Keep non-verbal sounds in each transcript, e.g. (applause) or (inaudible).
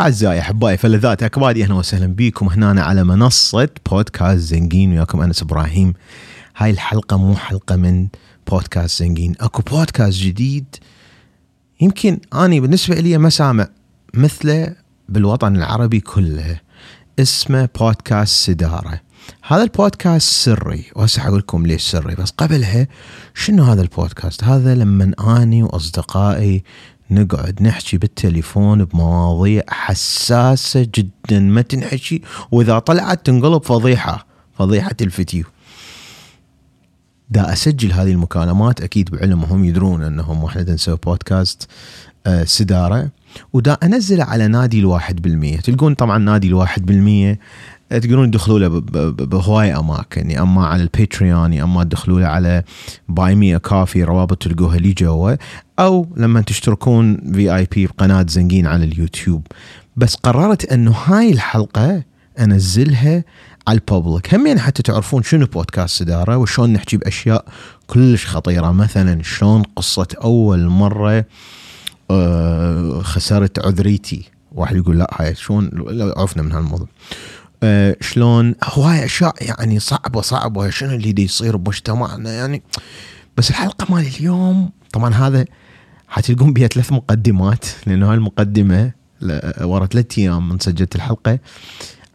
أعزائي أحبائي فلذات أكبادي أهلا وسهلا بكم هنا على منصة بودكاست زنقين وياكم أنس إبراهيم. هاي الحلقة مو حلقة من بودكاست زنقين أكو بودكاست جديد. يمكن أني بالنسبة لي ما سامع مثله بالوطن العربي كله. اسمه بودكاست سدارة. هذا البودكاست سري وهسه حقول لكم ليش سري. بس قبلها شنو هذا البودكاست؟ هذا لما أني وأصدقائي نقعد نحكي بالتليفون بمواضيع حساسة جدا ما تنحكي. وإذا طلعت تنقلب فضيحة فضيحة الفيديو. دا أسجل هذه المكالمات أكيد بعلم هم يدرون أنهم إحنا نسوي بودكاست آه، سدارة. ودا أنزله على نادي الواحد بالمية. تلقون طبعا نادي الواحد بالمية. تقدرون تدخلوا له بهواي أماكن. يا أما على الباتريون يا أما تدخلوا له على Buy Me a Coffee روابط تلقوها لي جوا أو لما تشتركون في اي بي بقناة زنقين على اليوتيوب. بس قررت إنه هاي الحلقة أنزلها على ال public همين حتى تعرفون شنو بودكاست سداره وشلون نحكي باشياء كلش خطيرة. مثلا شلون قصة أول مرة آه، خسرت عذريتي. واحد يقول لا هاي شلون؟ عرفنا من هالموضوع. شلون؟ هواي أشياء يعني صعبة صعبة. شنو اللي دي يصير بمجتمعنا؟ يعني بس الحلقة مال اليوم طبعا هذا حتلقون بها ثلاث مقدمات لأنه هاي المقدمة ورا ثلاث أيام من سجلت الحلقة.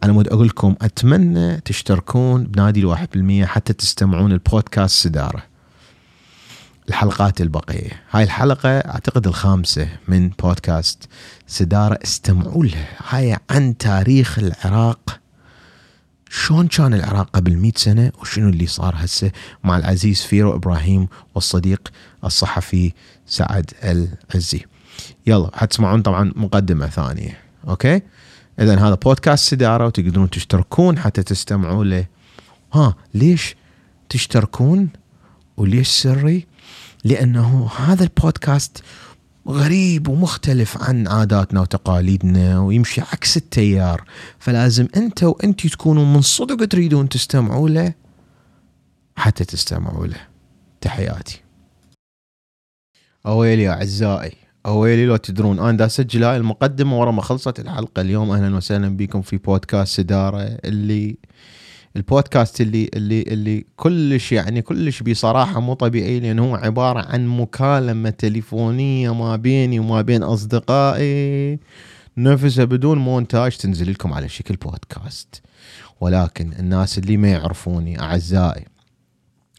أنا مود أقول لكم أتمنى تشتركون بنادي الواحد بالمية حتى تستمعون البودكاست سدارة. الحلقات البقية. هاي الحلقة أعتقد الخامسة من بودكاست سدارة. استمعوا لها هاي عن تاريخ العراق شلون كان العراق قبل 100 سنة وشنو اللي صار هسه مع العزيز فيرو إبراهيم والصديق الصحفي سعد العزي. يلا حتسمعون طبعا مقدمة ثانية okay؟ اذا هذا بودكاست سداره وتقدرون تشتركون حتى تستمعوا له. ها ليش تشتركون؟ وليش سري؟ لأنه هذا البودكاست غريب ومختلف عن عاداتنا وتقاليدنا ويمشي عكس التيار. فلازم انت وانت تكونوا من صدق تريدون تستمعوا له حتى تستمعوا له. تحياتي. أويلي يا أعزائي. أويلي لو تدرون أنا دا اسجل هاي المقدمة ورا ما خلصت الحلقة اليوم. أهلا وسهلا بكم في بودكاست سدارة اللي البودكاست اللي اللي اللي كلش يعني كلش بصراحة مو طبيعي لأنه هو عبارة عن مكالمة تليفونية ما بيني وما بين أصدقائي. نفسها بدون مونتاج تنزل لكم على شكل بودكاست. ولكن الناس اللي ما يعرفوني أعزائي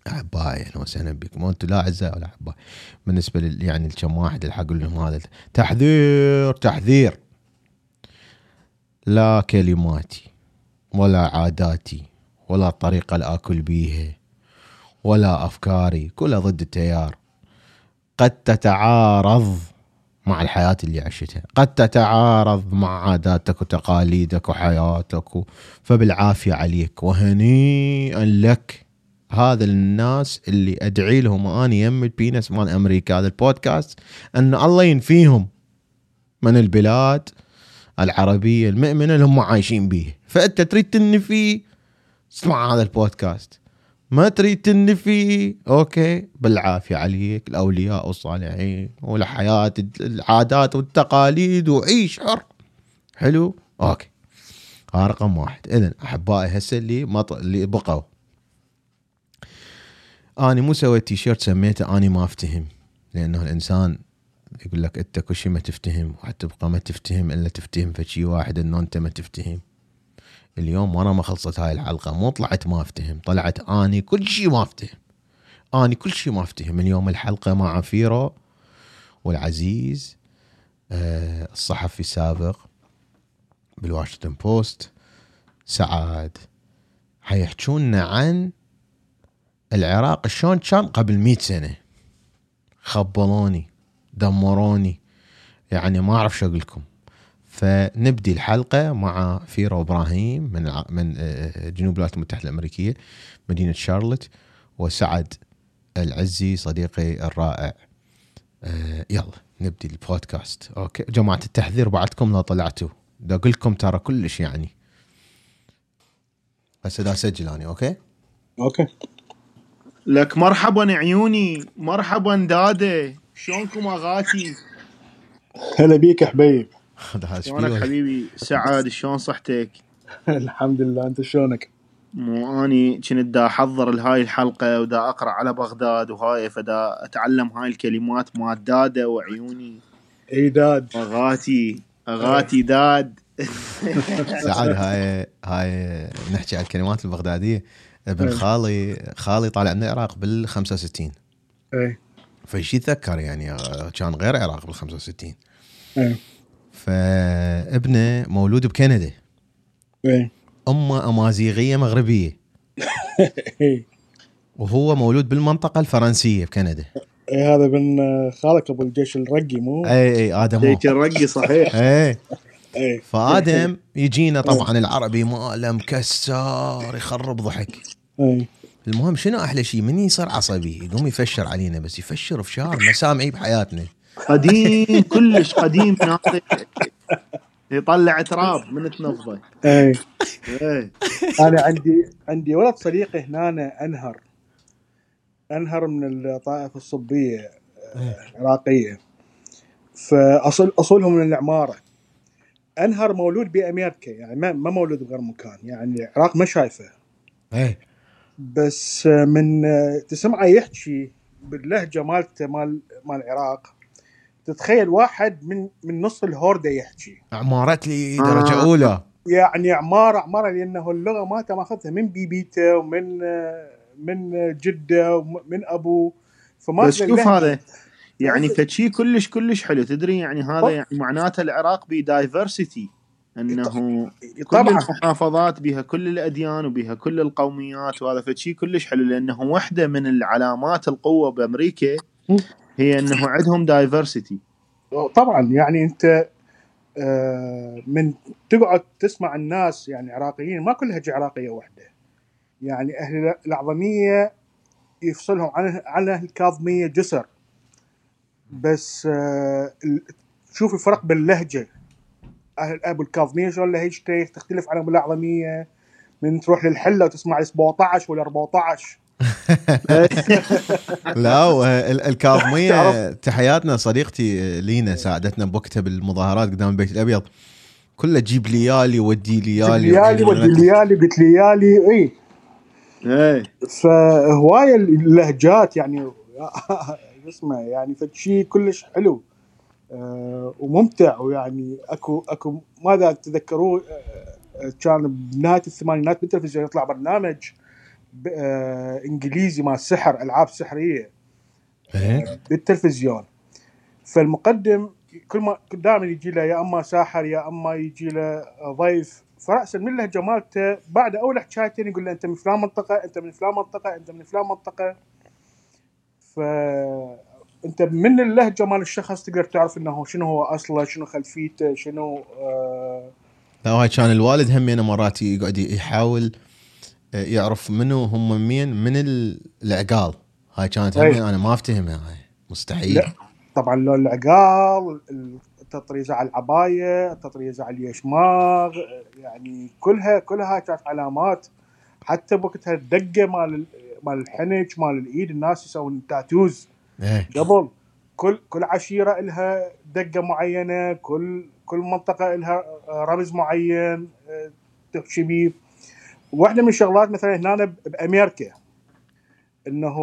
أحبائي أهلا وسهلا بكم أنتم لا أعزائي ولا أحبائي بالنسبة لل يعني الكم واحد اللي حقول لهم هذا تحذير تحذير. لا كلماتي ولا عاداتي. ولا الطريقة اللي آكل بيها ولا أفكاري كلها ضد التيار. قد تتعارض مع الحياة اللي عشتها. قد تتعارض مع عاداتك وتقاليدك وحياتك و... فبالعافية عليك. وهنيئا لك هذا الناس اللي أدعي لهم اني يم البينس مال أمريكا. هذا البودكاست أن الله ينفيهم من البلاد العربية المؤمنة اللي هم عايشين بيه. فأنت تريد تنفي اسمع هذا البودكاست. ما تريد تنفي okay بالعافية عليك الأولياء والصالحين والحياة العادات والتقاليد وعيش حر حلو؟ okay. هذا رقم واحد. اذا أحبائي هسه اللي مط... اللي بقوا. اني مو سويت تيشيرت سميته اني ما أفتهم. لأنه الإنسان يقول لك أنت كل شيء ما تفتهم وحتبقى ما تفتهم إلا تفتهم فشي واحد انه انت ما تفتهم. اليوم وأنا ما خلصت هاي الحلقة مو طلعت ما افتهم طلعت آني كل شيء ما افتهم. آني كل شيء ما افتهم. اليوم الحلقة مع فيرو والعزيز آه الصحفي السابق بالواشنطن بوست سعاد. حيحجونا عن العراق. شلون كان قبل مئة سنة؟ خبلوني دمروني. يعني ما اعرف شو أقول لكم. فنبدي الحلقة مع فيرو إبراهيم من من آه، جنوب الولايات المتحدة الأمريكية مدينة شارلوت وسعد العزي صديقي الرائع. آه، يلا نبدي البودكاست. okay. جماعة التحذير بعدكم لو طلعتوا. دا أقول لكم ترى كلش يعني. هسه دا اسجل اني okay؟ okay. لك مرحبا عيوني مرحبا دادة. شلونكم أغاتي؟ هلا بيك حبيب. شلونك حبيبي؟ سعد شلون صحتك؟ (laughs) الحمد لله انت شلونك؟ مو أني كنت دا أحضر لهاي الحلقة ودا أقرأ على بغداد وهاي فدا أتعلم هاي الكلمات مال دادة وعيوني. إي داد. أغاتي أغاتي داد. (laughs) سعد هاي هاي نحكي على الكلمات البغدادية. ابن. خالي خالي طالع من العراق بال 65 إي. فشي تذكر يعني كان غير العراق بال 65 إي. فابنه مولود بكندا. اي أمه أمازيغية مغربية. (laughs) اي وهو مولود بالمنطقة الفرنسية بكندا. اي هذا بن خالك أبو الجيش الرقي مو؟ اي اي آدم. هيك الرقي صحيح. اي (laughs) اي فآدم (laughs) يجينا طبعا العربي ماله مكسر يخرب ضحك. اي المهم شنو أحلى شيء من يصير عصبي يقوم يفشر علينا بس يفشر في شهر ما سامعي بحياتنا. قديم كلش قديم ناطق يطلع تراب من تنفضه اي إيه. أنا عندي عندي ولد صديقي هنا أنهر. أنهر من الطائفة الصبية آه، العراقية. فأصل أصولهم من العمارة. أنهر مولود بامريكا يعني ما ما مولود بغير مكان يعني العراق ما شايفه. اي بس من تسمعه يحكي باللهجة مالته مال مال العراق. تتخيل واحد من من نص الهورده يحكي. عمارت لي درجة آه. أولى. يعني عمارة عمارة لأنه اللغة مالته ماخذها من بيبيته ومن من جدة ومن ابوه فما بس شوف هذا يعني فشي كلش كلش حلو. تدري يعني هذا يعني معناته العراق بدايفرسيتي إنه كل طبعا. المحافظات بها كل الأديان وبها كل القوميات وهذا فشي كلش حلو. لأنه واحدة من العلامات القوة بأمريكا. هي إنه عندهم دايفرسيتي طبعا يعني أنت آه، من تقعد تسمع الناس يعني عراقيين ما كل لهجه عراقية واحدة. يعني أهل الأعظمية يفصلهم عن عن الكاظمية جسر. بس آه، ال- شوف الفرق باللهجه أهل أبو الكاظمية شلون لهجته تختلف عن أبو الاعظميه من تروح للحلة وتسمع ال 17 ولا 14 لا وال- الكاظمية (laughs) تحياتنا صديقتي لينا ساعدتنا بوقتها بالمظاهرات قدام البيت الأبيض. كله جيب ليالي ودي ليالي ليالي ودي ليالي قلت ليالي إي. إيه فهواية اللهجات يعني (laughs) اسمه يعني فشي كلش حلو آه، وممتع ويعني أكو أكو ماذا تذكروه آه، كان بنهاية الثمانينات بالتلفزيون يطلع برنامج؟ آه، إنجليزي مال سحر ألعاب سحرية إيه؟ بالتلفزيون فالمقدم كل ما دائما يجي له يا أما ساحر يا أما يجي له ضيف فراسا من اللهجه مالته بعد أول حكايتين يقول له أنت من فلان منطقة أنت من فلان منطقة أنت من فلان منطقة ف أنت من اللهجه مال الشخص تقدر تعرف إنه شنو هو أصله شنو خلفيته شنو آه لا هاي كان الوالد همينة مرات يقعد يحاول آه، يعرف منو هم مين من ال- العقال هاي كانت. همين أنا ما افتهمها هاي مستحيل لا. طبعا لون العقال التطريزة على العباية التطريزة على اليشماغ يعني كلها كلها كانت علامات حتى بوقتها الدقة مال مال الحنك مال الإيد الناس يسوون تاتوز إيه. قبل كل كل عشيرة لها دقة معينة كل كل منطقة لها رمز معين آه، تحكي بيه واحدة من الشغلات مثلا هنا بامريكا إنه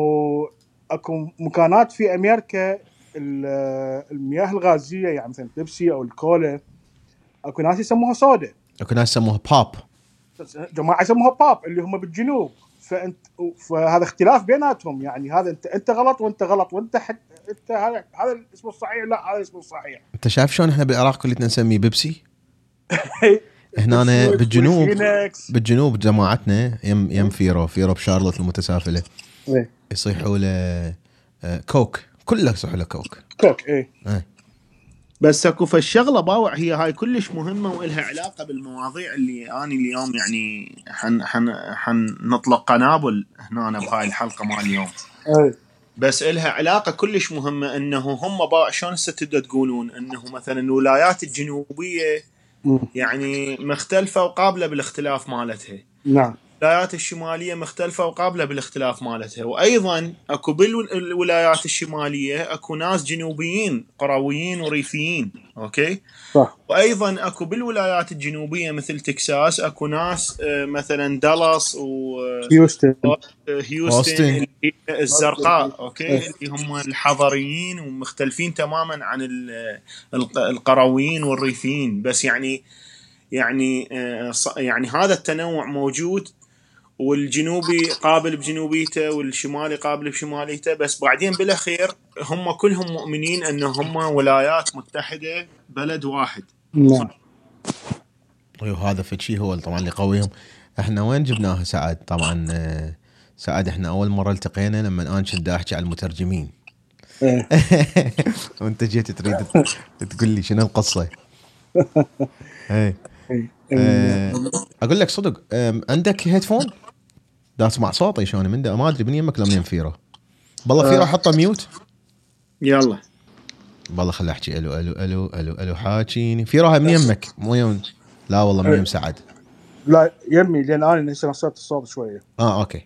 أكو مكانات في أمريكا ال- المياه الغازية يعني مثلا بيبسي أو الكولا أكو ناس يسموها soda. أكو ناس يسموها باب. جماعة يسموها باب اللي هم بالجنوب. فانت فهذا اختلاف بيناتهم يعني هذا انت أنت غلط وأنت غلط وأنت حد أنت هذا هذا الاسم الصحيح لا هذا الاسم الصحيح. أنت شايف شلون إحنا بالعراق كلنا نسميه بيبسي؟ (laughs) هنا بالجنوب. بالجنوب جماعتنا يم يم فيرو فيرو بشارلوت المتسافلة. إيه. يصيحوا له آه، كوك. كله يصيحوا له كوك. كوك إيه. بس اكو فالشغلة باوع هي هاي كلش مهمة والها علاقة بالمواضيع اللي اني اليوم يعني حن حن حنطلق قنابل هنا بهاي الحلقة مال اليوم. إيه. بس إلها علاقة كلش مهمة إنه هم باع شلون تقولون؟ إنه مثلا الولايات الجنوبية. يعني مختلفة وقابلة بالاختلاف مالتها. نعم. الولايات الشمالية مختلفة وقابلة بالاختلاف مالتها. وأيضا أكو بالولايات الشمالية أكو ناس جنوبيين قرويين وريفيين okay؟ صح. وأيضا أكو بالولايات الجنوبية مثل تكساس أكو ناس آه، مثلا دالاس هيوستن. وهيوستن أوستن. اللي هي الزرقاء okay؟ اللي هم الحضريين ومختلفين تماما عن ال- الق- القرويين والريفيين. بس يعني يعني آه، ص- يعني هذا التنوع موجود والجنوبي قابل بجنوبيته والشمالي قابل بشماليته بس بعدين بالأخير هم كلهم مؤمنين أن هم ولايات متحدة بلد واحد. نعم. أيوه هذا فشي هو طبعا اللي قويهم. إحنا وين جبناها سعد؟ طبعا آه، سعد إحنا أول مرة التقينا لما أنا كنت احكي على المترجمين. إيه. (laughs) وأنت جيت تريد تقول لي شنو القصة؟ (laughs) إيه. إيه. آه، أقول لك صدق عندك هيدفون؟ دا اسمع صوتي شلون من دا ما أدري من يمك ولا من فيرو. بالله فيرو حطه mute يلا. والله خلي أحكي. ألو ألو ألو ألو ألو حاكيني. فيرو هاي من يمك؟ مو يم لا والله من يم سعد. لا يمي لأن أنا هسه نصرت الصوت شوية. آه okay.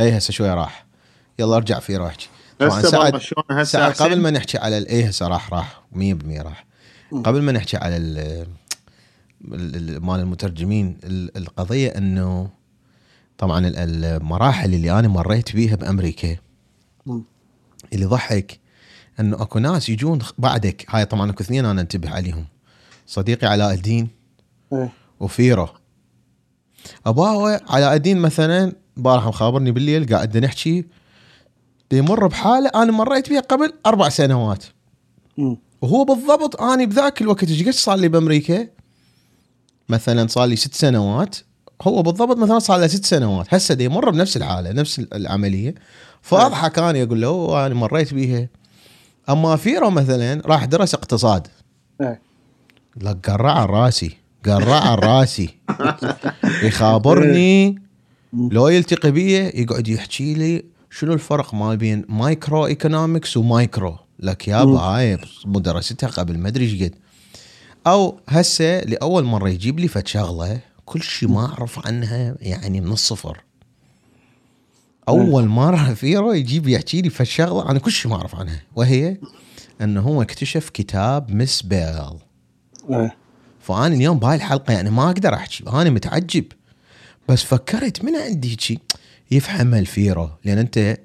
اي هسه شوي راح. يلا أرجع فيرو أحكي. طبعا سعد سعد أحسن؟ قبل ما نحكي على الاي هسه راح راح. 100% راح. قبل ما نحكي على ال ال- ال- مال المترجمين ال- القضية إنه طبعا ال- المراحل اللي أنا مريت بيها بأمريكا. اللي ضحك إنه أكو ناس يجون بعدك هاي طبعا أكو اثنين أنا أنتبه عليهم صديقي علاء الدين إيه. وفيرو اباوه علاء الدين مثلا امبارح مخابرني بالليل قاعد نحكي يمر بحالة أنا مريت بيها قبل أربع سنوات. وهو بالضبط اني بذاك الوقت إيش قد صار لي بأمريكا؟ مثلا صار لي ست سنوات هو بالضبط مثلا صار له ست سنوات هسه دي يمر بنفس الحالة نفس العملية. فاضحك أنا أقول له "أوه، أنا مريت بيها. أما فيرو مثلا راح درس اقتصاد. إيه. لك قرأ على راسي قرأ على (laughs) راسي. يخابرني. لو يلتقي بي يقعد يحكي لي شنو الفرق ما بين microeconomics و macro. لك يابا هاي مدرستها قبل ما أدري إيش قد. أو هسه لأول مرة يجيب لي فد شغلة كل شيء ما أعرف عنها يعني من الصفر. أول مرة فيرو يجيب يحكي لي فد شغله أنا كل شيء ما أعرف عنها وهي إنه هو اكتشف كتاب مس بيل. فأنا اليوم بهاي الحلقة يعني ما أقدر أحكي أنا متعجب. بس فكرت من عندي شي يفهم الفيرو لأن أنت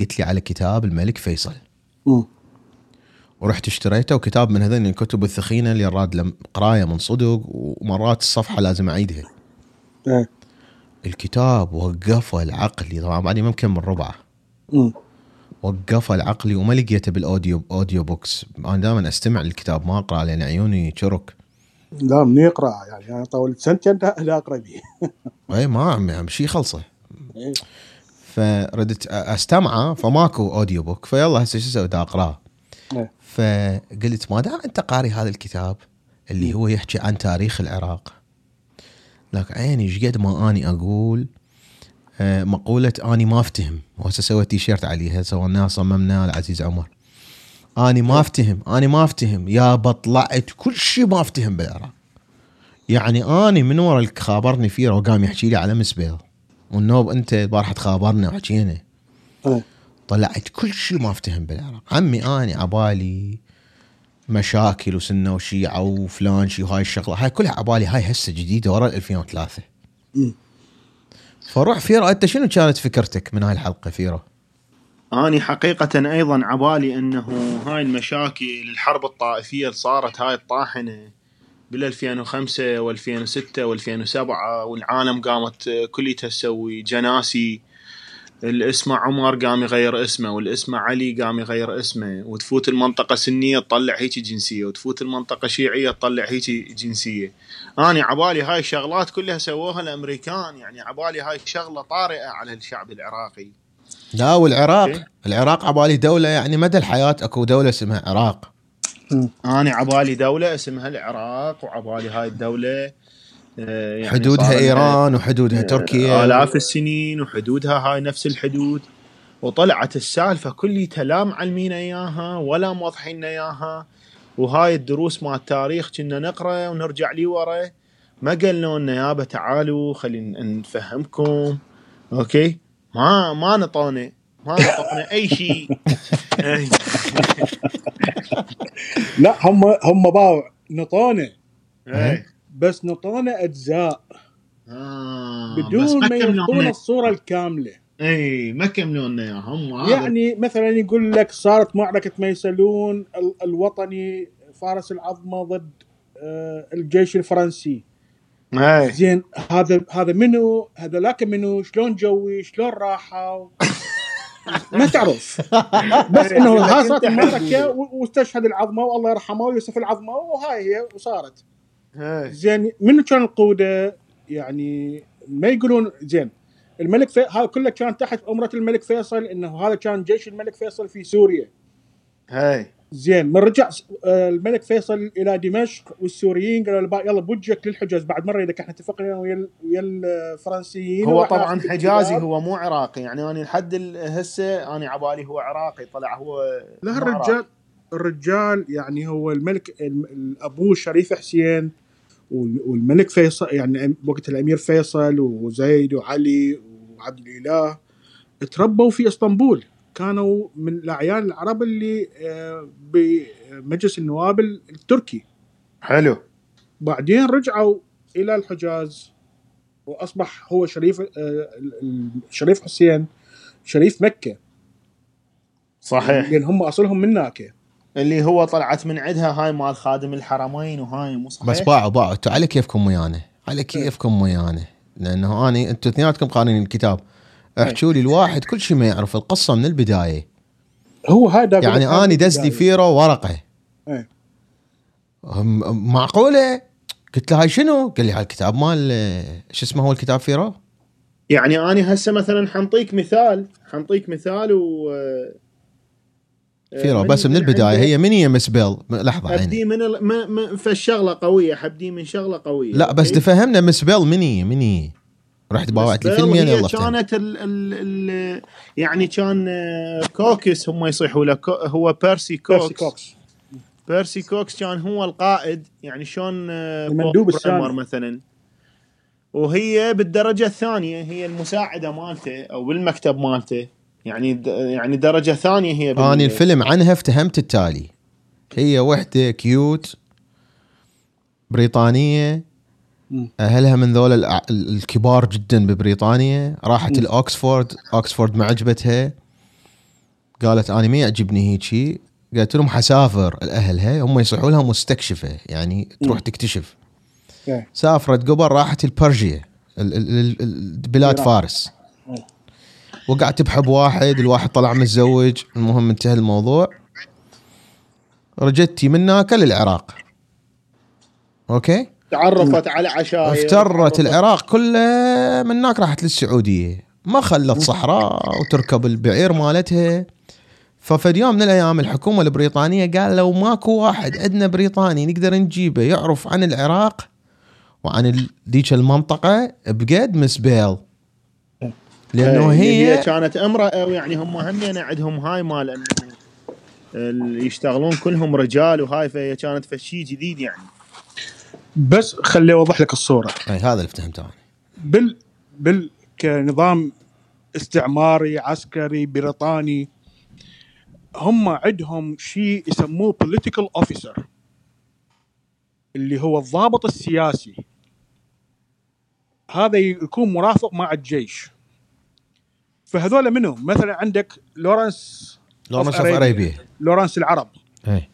قلت لي على كتاب الملك فيصل. ورحت اشتريته وكتاب من هذين الكتب الثخينه اللي راد قراية من صدق ومرات الصفحة لازم أعيدها. إيه. الكتاب وقفه العقلي. طبعا بعدني ممكن من ربعه. مم. وقفه العقلي وما لقيته بال audio audiobooks. أنا دائما أستمع للكتاب ما أقرأ لأن عيوني شرك لا من يقرأ يعني أنا طولت سنتين لا أقرأ به. (laughs) اي ما عم عم شي خلصه. إيه. فردت أستمعه فماكو audiobook. فيلا هسه شو أسوي؟ أقرأه. إيه. فقلت ما دام أنت قاري هذا الكتاب اللي هو يحكي عن تاريخ العراق لك عيني إيش قد ما أني أقول آه، مقولة أني ما أفتهم. وهسه سويت تيشيرت عليها سويناها صممناها العزيز عمر. أني ما أفتهم أني ما أفتهم. يا طلعت كل شيء ما أفتهم بالعراق. يعني أني من ورا اللي خابرني فيه وقام يحكي لي على مس بيل. والنوب أنت البارحه تخابرنا وحكينا. طلعت كل شيء ما افتهم بالعراق عمي آني عبالي مشاكل وسنة وشيعة وفلان شي وهاي الشغلة هاي كلها عبالي هاي هسه جديدة ورا 2003 مم. فروح فيرو أنت شنو كانت فكرتك من هاي الحلقة فيرو؟ آني حقيقة أيضا عبالي إنه هاي المشاكل الحرب الطائفية اللي صارت هاي الطاحنة بال 2005 و2006 و2007 والعالم قامت كليتها تسوي جناسي اللي اسمه عمر قام يغير اسمه واللي اسمه علي قام يغير اسمه وتفوت المنطقة سنية تطلع هيك جنسية وتفوت المنطقة شيعية تطلع هيك جنسية اني عبالي هاي الشغلات كلها سووها الأمريكان يعني عبالي هاي شغلة طارئة على الشعب العراقي لا والعراق إيه. العراق عبالي دولة يعني مدى الحياة أكو دولة اسمها عراق. أنا عبالي دولة اسمها العراق وعبالي هاي الدولة آه، يعني حدودها إيران وحدودها تركيا. آلاف السنين وحدودها هاي نفس الحدود. وطلعت السالفة كليتها لا معلمين إياها ولا موضحين إياها. وهاي الدروس مال التاريخ كنا نقرأ ونرجع لي ورا. ما قالوا لنا يابا تعالوا خلينا نفهمكم. Okay؟ ما ما نطونا ما نطونا أي شيء. (laughs) لا هم هم باوع نطونه إي. بس نطونه أجزاء آه، بدون ما يعطونا الصورة الكاملة. إي ما كملوا لنا اياهم هذا. يعني مثلا يقول لك صارت معركة ميسلون ال- الوطني يوسف العظمة ضد آه، الجيش الفرنسي. إي. زين هذا هذا منو؟ هذولاك منو؟ شلون جوي؟ شلون راحوا؟ ما تعرف. (laughs) بس إنه ها صارت المعركة واستشهد العظمه والله يرحمه ويوسف العظمه وهاي هي وصارت. زين منو كان القودة؟ يعني ما يقولون زين الملك في... هذا كله كان تحت أمرة الملك فيصل إنه هذا كان جيش الملك فيصل في سوريا. اي زين من رجع آه، الملك فيصل إلى دمشق والسوريين قالوا له يلا بوجهك للحجاز. بعد مرة إذا إحنا اتفقنا ويا ويا الفرنسيين هو طبعا حجازي. هو مو عراقي. يعني أنا لحد ال- هسه أنا عبالي هو عراقي طلع هو لا الرجال عراقي. الرجال يعني هو الملك الم- ابوه الشريف حسين وال- والملك فيصل يعني وقت الأمير فيصل وزيد وعلي وعبد الإله تربوا في إسطنبول. كانوا من الأعيان العرب اللي آه، بمجلس النواب التركي. حلو. بعدين رجعوا إلى الحجاز وأصبح هو شريف آه، ال- الشريف حسين شريف مكة. صحيح. لأن هم أصلهم من هناك اللي هو طلعت من عندها هاي مال خادم الحرمين وهاي مو صحيح؟ بس باعوا باعوا. أنتوا على كيفكم ويانا. على كيفكم ويانا. لأنه اني أنتوا اثنيناتكم قارنين الكتاب. احكوا لي الواحد كل شيء ما يعرف القصة من البداية. هو هذا يعني اني دز لي فيرو ورقة. هم- معقولة؟ قلت له هاي شنو؟ قال لي هاي الكتاب مال شو اسمه هو الكتاب فيرو؟ يعني أنا هسه مثلا حنطيك مثال حنطيك مثال و فيرو بس من البداية هي من هي مس بيل لحظة ابدي يعني من ال... من... من... فالشغلة قوية حبدي من شغلة قوية لا بس؟ تفهمنا مس بيل من هي من هي؟ رحت باوعت هي يلا افتهم. كانت ال... ال... ال... يعني كان آه، كوكس هم يصيحوا له كو... هو بيرسي كوكس بيرسي كوكس بيرسي كوكس كان هو القائد يعني شلون آه، المندوب بوب الثاني. مثلا وهي بالدرجة الثانية هي المساعدة مالته أو بالمكتب مالته يعني د... يعني درجة ثانية هي بال- اني الفيلم عنها افتهمت التالي هي وحدة cute بريطانية. أهلها من ذول الكبار جدا ببريطانيا راحت. الاوكسفورد اوكسفورد ما عجبتها قالت أنا ما يعجبني هيجي قالت لهم حسافر لاهلها هم يصيحوا لها مستكشفة يعني تروح. تكتشف إيه. سافرت قبل راحت البرجيا ال- ال- ال- ال- بلاد. فارس. وقعت تبحب واحد الواحد طلع متزوج. المهم انتهى الموضوع. رجتي من هناك للعراق okay؟ تعرفت على عشاير. افترت العراق كله من هناك راحت للسعودية. ما خلت صحراء وتركب البعير مالتها. ففي يوم من الأيام الحكومة البريطانية قال لو ماكو واحد عندنا بريطاني نقدر نجيبه يعرف عن العراق وعن ذيك المنطقة بقد مس بيل. لأنه إيه، هي كانت امرأة ويعني هم همين عندهم هاي مال إنه اللي يشتغلون كلهم رجال وهاي فهي كانت فشي جديد يعني. بس خلي أوضح لك الصورة. إي هذا اللي فهمته أنا. بال بال كنظام استعماري عسكري بريطاني هم عندهم شيء يسموه political officer اللي هو الضابط السياسي. هذا يكون مرافق مع الجيش. فهذول منهم مثلا عندك لورنس Lawrence of. Arabia لورنس العرب. اي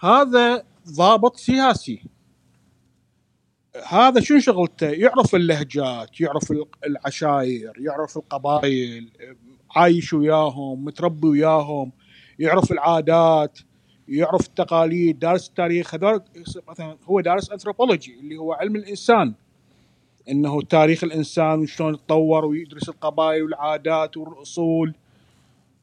هذا ضابط سياسي. هذا شنو شغلته؟ يعرف اللهجات يعرف العشاير يعرف القبائل عايش وياهم متربي وياهم يعرف العادات يعرف التقاليد دارس التاريخ. هذول مثلا هو دارس انثروبولوجي اللي هو علم الإنسان. إنه تاريخ الإنسان وشلون تطور ويدرس القبائل والعادات والأصول.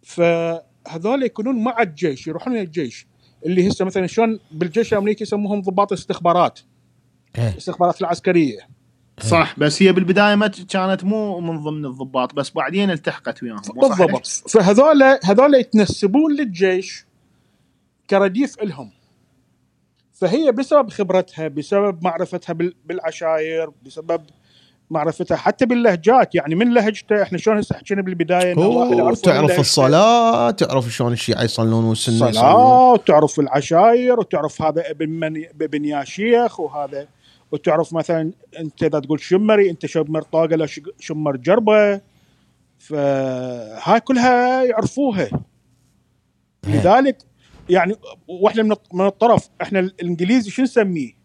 فهذول يكونون مع الجيش يروحون إلى الجيش. اللي هسه مثلا شلون بالجيش الأمريكي يسموهم ضباط الاستخبارات اي الاستخبارات العسكرية. صح بس هي بالبداية ما كانت مو من ضمن الضباط بس بعدين التحقت وياهم؟ بالضبط. فهذول هذول يتنسبون للجيش كرديف لهم فهي بسبب خبرتها بسبب معرفتها بال- بالعشاير بسبب معرفتها حتى باللهجات. يعني من لهجته إحنا شلون هسه حكينا بالبداية من تعرف الصلاة تعرف شلون الشيعة يصلون والسنة يصلون. صلاة وتعرف العشاير وتعرف هذا ابن من ابن يا شيخ وهذا وتعرف مثلا أنت إذا تقول شمري أنت شمر طاقة لا شمر جربة. فهاي كلها يعرفوها. لذلك يعني وإحنا من من الطرف إحنا الانجليزي شو نسميه؟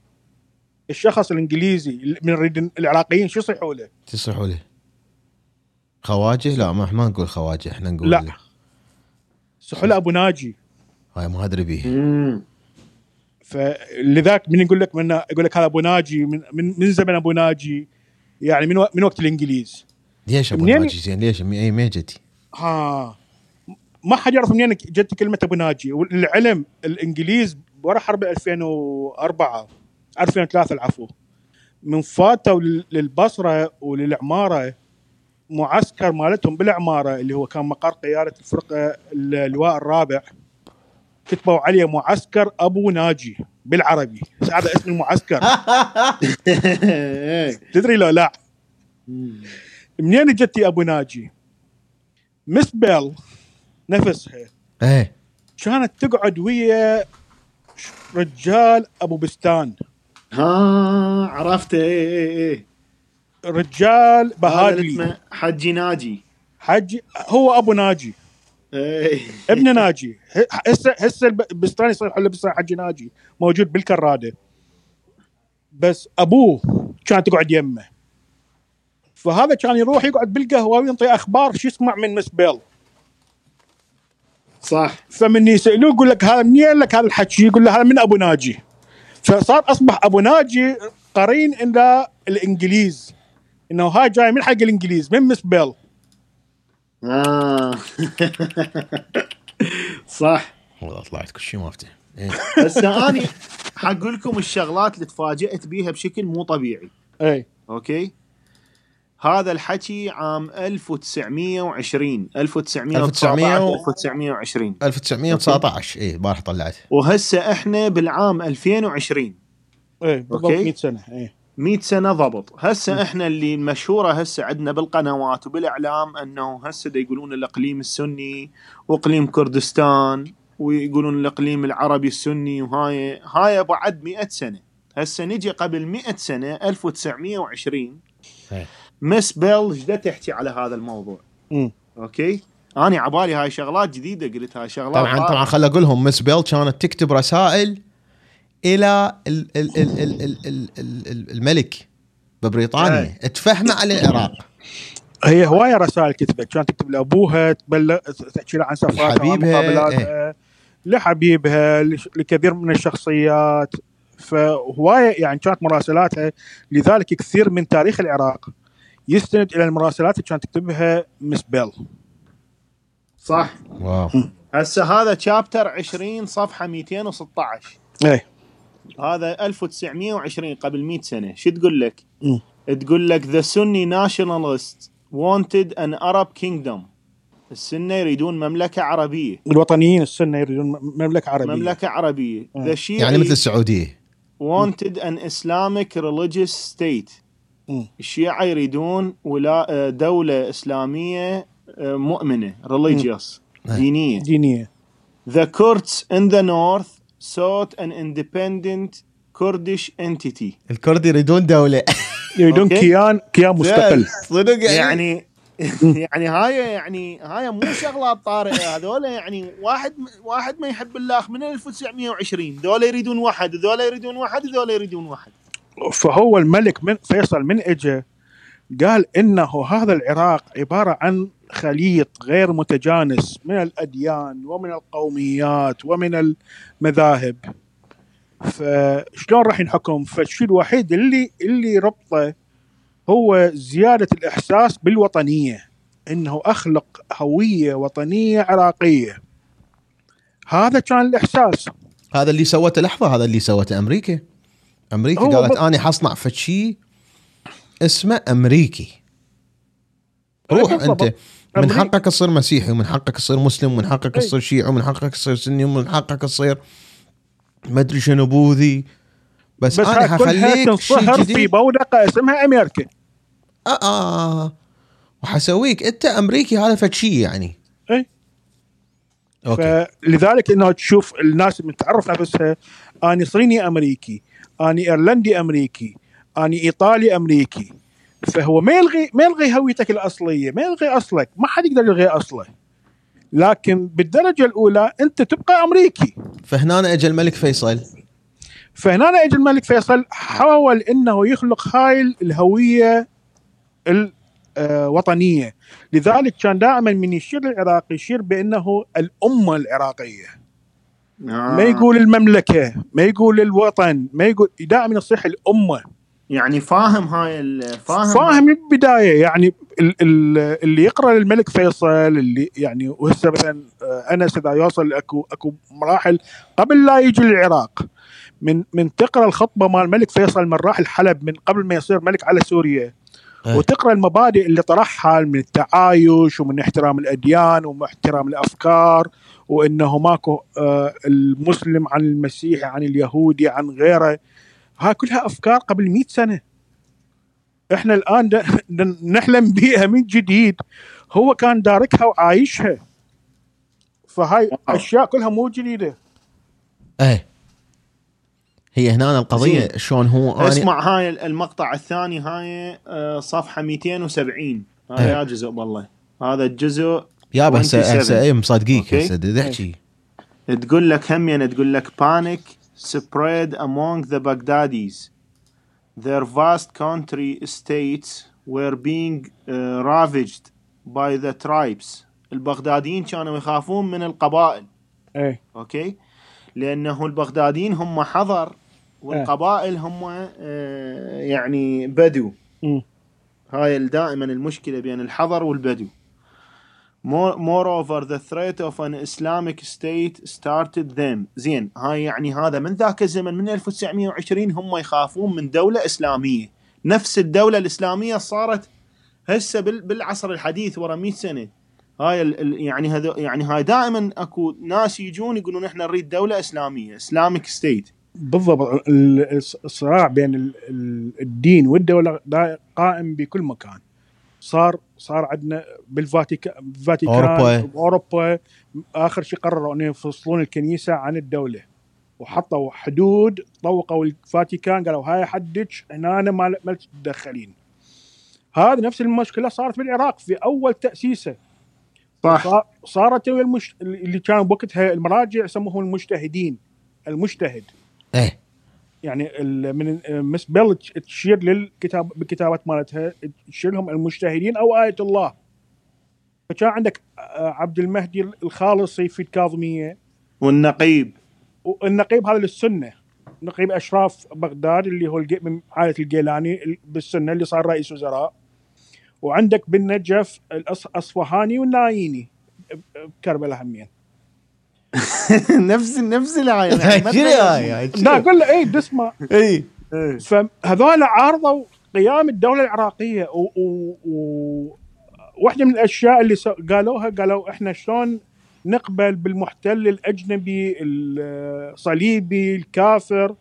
الشخص الإنجليزي من نريد العراقيين شو يصيحوا له؟ تصيحوا لي خواجه؟ لا ما ما نقول خواجه إحنا نقول لا. يصيحوا له أبو ناجي. هاي ما أدري بيه. فلذاك من يقول لك من يقول لك هذا أبو ناجي من من, من زمن أبو ناجي يعني من من وقت الإنجليز. ليش أبو ناجي؟ زين ليش؟ أي ما جتي ها ما حد يعرف منين جت كلمة أبو ناجي. والعلم الإنجليز ورا حرب 2004 2003 العفو. من فاتوا لل- للبصرة وللعمارة معسكر مالتهم بالعمارة اللي هو كان مقر قياده الفرقه اللواء الرابع. كتبوا عليه معسكر أبو ناجي بالعربي. هذا اسم المعسكر. (laughs) تدري لو لا؟ منين جتي أبو ناجي؟ مس بيل. نفسها إيه. كانت تقعد ويا رجال أبو بستان. ها عرفته. إيه إيه إيه رجال بهادلي اسمه حجي ناجي. حج هو أبو ناجي. إيه. ابن ناجي. ه- هسه هسه الب- البستان يصير له بستان حج ناجي. موجود بالكرادة. بس أبوه كان تقعد يمه. فهذا كان يروح يقعد بالقهوة وينطي أخبار شو يسمع من مس بيل. صح. فمن يسألوه يقول لك هذا منين لك هذا الحكي؟ يقول له هذا من أبو ناجي. فصار أصبح أبو ناجي قرين إلى الإنجليز. إنه هاي جاي من حق الإنجليز من مس بيل. آه. (laughs) صح. والله طلعت كل شيء ما أفتح. إيه. هسه اني حقول لكم الشغلات اللي تفاجات بيها بشكل مو طبيعي. اي okay؟ هذا الحكي عام 1920 1919 1920 1919 اي البارح طلعت. وهسه إحنا بالعام 2020 اي بالضبط okay. 100 سنة اي 100 سنة ضبط. هسه إحنا اللي المشهوره هسه عندنا بالقنوات وبالإعلام إنه هسه دا يقولون الإقليم السني وإقليم كردستان ويقولون الإقليم العربي السني وهاي هاي بعد 100 سنة. هسه نجي قبل 100 سنة 1920 إيه. مس بيل إيش تحكي على هذا الموضوع. مم. okay؟ أنا عبالي هاي شغلات جديدة قلت هاي شغلات طبعا طبعا خل أقول لهم مس بيل كانت تكتب رسائل إلى ال ال ال ال ال ال ال ال الملك ببريطانيا. تفهمه على العراق. هي هواية رسائل كتبت. كانت تكتب لأبوها تبلغ تحكي له عن سفراتها وعن لحبيبها، لش- لكثير من الشخصيات. فهواية يعني كانت مراسلاتها لذلك كثير من تاريخ العراق. يستند إلى المراسلات اللي كانت تكتبها مس بيل. صح. واو. هسه هذا شابتر 20 صفحة 216 إيه. هذا 1920 قبل 100 سنة. شو تقول لك؟ تقول لك the Sunni nationalists wanted an Arab kingdom. السنة يريدون مملكة عربية. الوطنيين السنة يريدون مملكة عربية. مملكة عربية. مم. the Shia يعني مثل السعودية. wanted an Islamic religious state. الشيعة يريدون ولا دولة إسلامية آه، مؤمنة religious مم. دينية. دينية. The Kurds in the north sought an independent Kurdish entity. الكرد يريدون دولة. (laughs) يريدون. كيان كيان مستقل. (laughs) صدق يعني, يعني (laughs) يعني هاي يعني هاي مو شغلات طارئة. هذول يعني واحد واحد ما يحب الله من 1920 ذولا يريدون واحد ذولا يريدون واحد ذولا يريدون واحد. فهو الملك من فيصل من اجى قال إنه هذا العراق عبارة عن خليط غير متجانس من الأديان ومن القوميات ومن المذاهب. فشلون راح ينحكم؟ فالشيء الوحيد اللي اللي ربطه هو زيادة الإحساس بالوطنية إنه أخلق هوية وطنية عراقية. هذا كان الإحساس. هذا اللي سوته لحظة هذا اللي سوته أمريكا. أمريكا قالت أنا حصنع فد شيء اسمه أمريكي. روح. أنت. من. حقك تصير مسيحي ومن حقك تصير مسلم ومن حقك أي. تصير شيعي ومن حقك تصير سني ومن حقك تصير ما أدري شنو بوذي. بس, بس أنا حخليك شيء تنصهر في جديد بودقه اسمها أمريكا آه, آه. وحسويك أنت أمريكي هذا فد شيء يعني. اي أوكي. فلذلك إنه تشوف الناس متعرف نفسها اني صيني أمريكي. آني إيرلندي أمريكي آني إيطالي أمريكي. فهو ما يلغي ما يلغي هويتك الأصلية ما يلغي أصلك ما حد يقدر يلغي أصله. لكن بالدرجة الأولى أنت تبقى أمريكي. فهنا اجى الملك فيصل. فهنا اجى الملك فيصل حاول إنه يخلق هاي الهوية الوطنيه لذلك كان دائما من يشير للعراق يشير بأنه الأمة العراقية. آه. ما يقول المملكة ما يقول الوطن ما يقول دائما يصيح الأمة يعني فاهم هاي فاهم فاهم من البداية يعني ال- ال- اللي يقرأ للملك فيصل اللي يعني وهسه مثلا آه، أنس إذا يوصل أكو أكو مراحل قبل لا يجي للعراق من من تقرأ الخطبة مال الملك فيصل من راح الحلب من قبل ما يصير ملك على سوريا إيه. وتقرأ المبادئ اللي طرحها من التعايش ومن احترام الأديان واحترام الأفكار وإنه ماكو آه، المسلم عن المسيحي عن اليهودي عن غيره. هاي كلها أفكار قبل 100 سنة. إحنا الآن نحلم بيها من جديد. هو كان داركها وعايشها. فهاي واو. أشياء كلها مو جديدة. إيه هي هنا القضية. شلون هو اسمع هاي المقطع الثاني هاي آه، صفحة 270 هاي إيه. يا جزء بالله. هذا الجزء يا بس 27. هسه اي مصدقيك. هسه دا تحكي تقول لك همين تقول لك panic spread among the Baghdadis. Their vast country states were being uh, ravaged by the tribes. البغداديين كانوا يخافون من القبائل. إيه. أوكي؟ لأنه البغداديين هم حضر والقبائل هم آه، يعني بدو. هاي دائما المشكلة بين الحضر والبدو. More- Moreover the threat of an Islamic state started them. زين هاي يعني هذا من ذاك الزمن من 1920 هم يخافون من دولة إسلامية. نفس الدولة الإسلامية صارت هسه بال- بالعصر الحديث ورا 100 سنة. هاي يعني هذا يعني هاي دائما أكو ناس يجون يقولون إحنا نريد دولة إسلامية اسلامك ستيت بالضبط. ال- الصراع بين ال- ال- الدين والدولة دا- قائم بكل مكان. صار صار عندنا بالفاتيكان بالفاتيكان أوروبا. بأوروبا. آخر شيء قرروا إنه يفصلون الكنيسة عن الدولة. وحطوا حدود طوقوا الفاتيكان قالوا هاي حدك هنا أنا ما ما تتدخلين هذا نفس المشكلة صارت بالعراق في أول تأسيسة. صح. صار- صارت ويا المش... اللي كانوا بوقتها المراجع يسموهم المجتهدين. المجتهد. إيه. يعني ال- من مس بيل تشير للكتاب بالكتابات مالتها تشير لهم المجتهدين أو آية الله. فكان عندك آه، عبد المهدي الخالصي في الكاظمية. والنقيب. والنقيب هذا للسنة. نقيب أشراف بغداد اللي هو من عائلة الجيلاني ال- بالسنة اللي صار رئيس وزراء. وعندك بالنجف الأصفهاني والنايني بكربلاء همين. (laughs) نفس نفس. (laughs) هاي لا قل له اي بسمع اي فهذول عارضوا قيام الدولة العراقية و... و... و... واحدة من الأشياء اللي. قالوها قالوا إحنا شلون نقبل بالمحتل الأجنبي الصليبي الكافر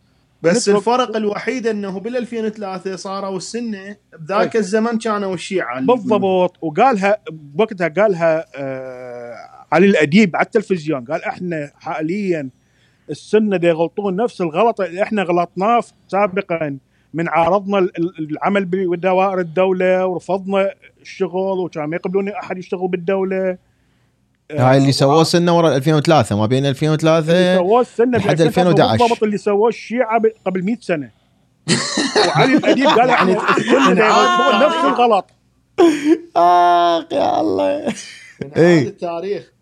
بس الفرق الوحيد إنه بال 2003 صاروا السنة بذاك. الزمن كانوا الشيعه. بالضبط. وقالها بوقتها قالها آه علي الأديب على التلفزيون. قال إحنا حاليا السنة دي يغلطون نفس الغلط. اللي إحنا غلطناه سابقا. من عارضنا ال- ال- العمل بدوائر الدولة ورفضنا الشغل وكان ما يقبلون أحد يشتغل بالدولة. هاي اللي سووه سنة ورا 2003 ما بين اللي 2003 سووه السنة لحد ب 2011. بالضبط اللي سووه الشيعة قبل 100 سنة. (laughs) وعلي الاديب قال يعني دي يغلطون نفس الغلط. اخ يا الله. هذا التاريخ.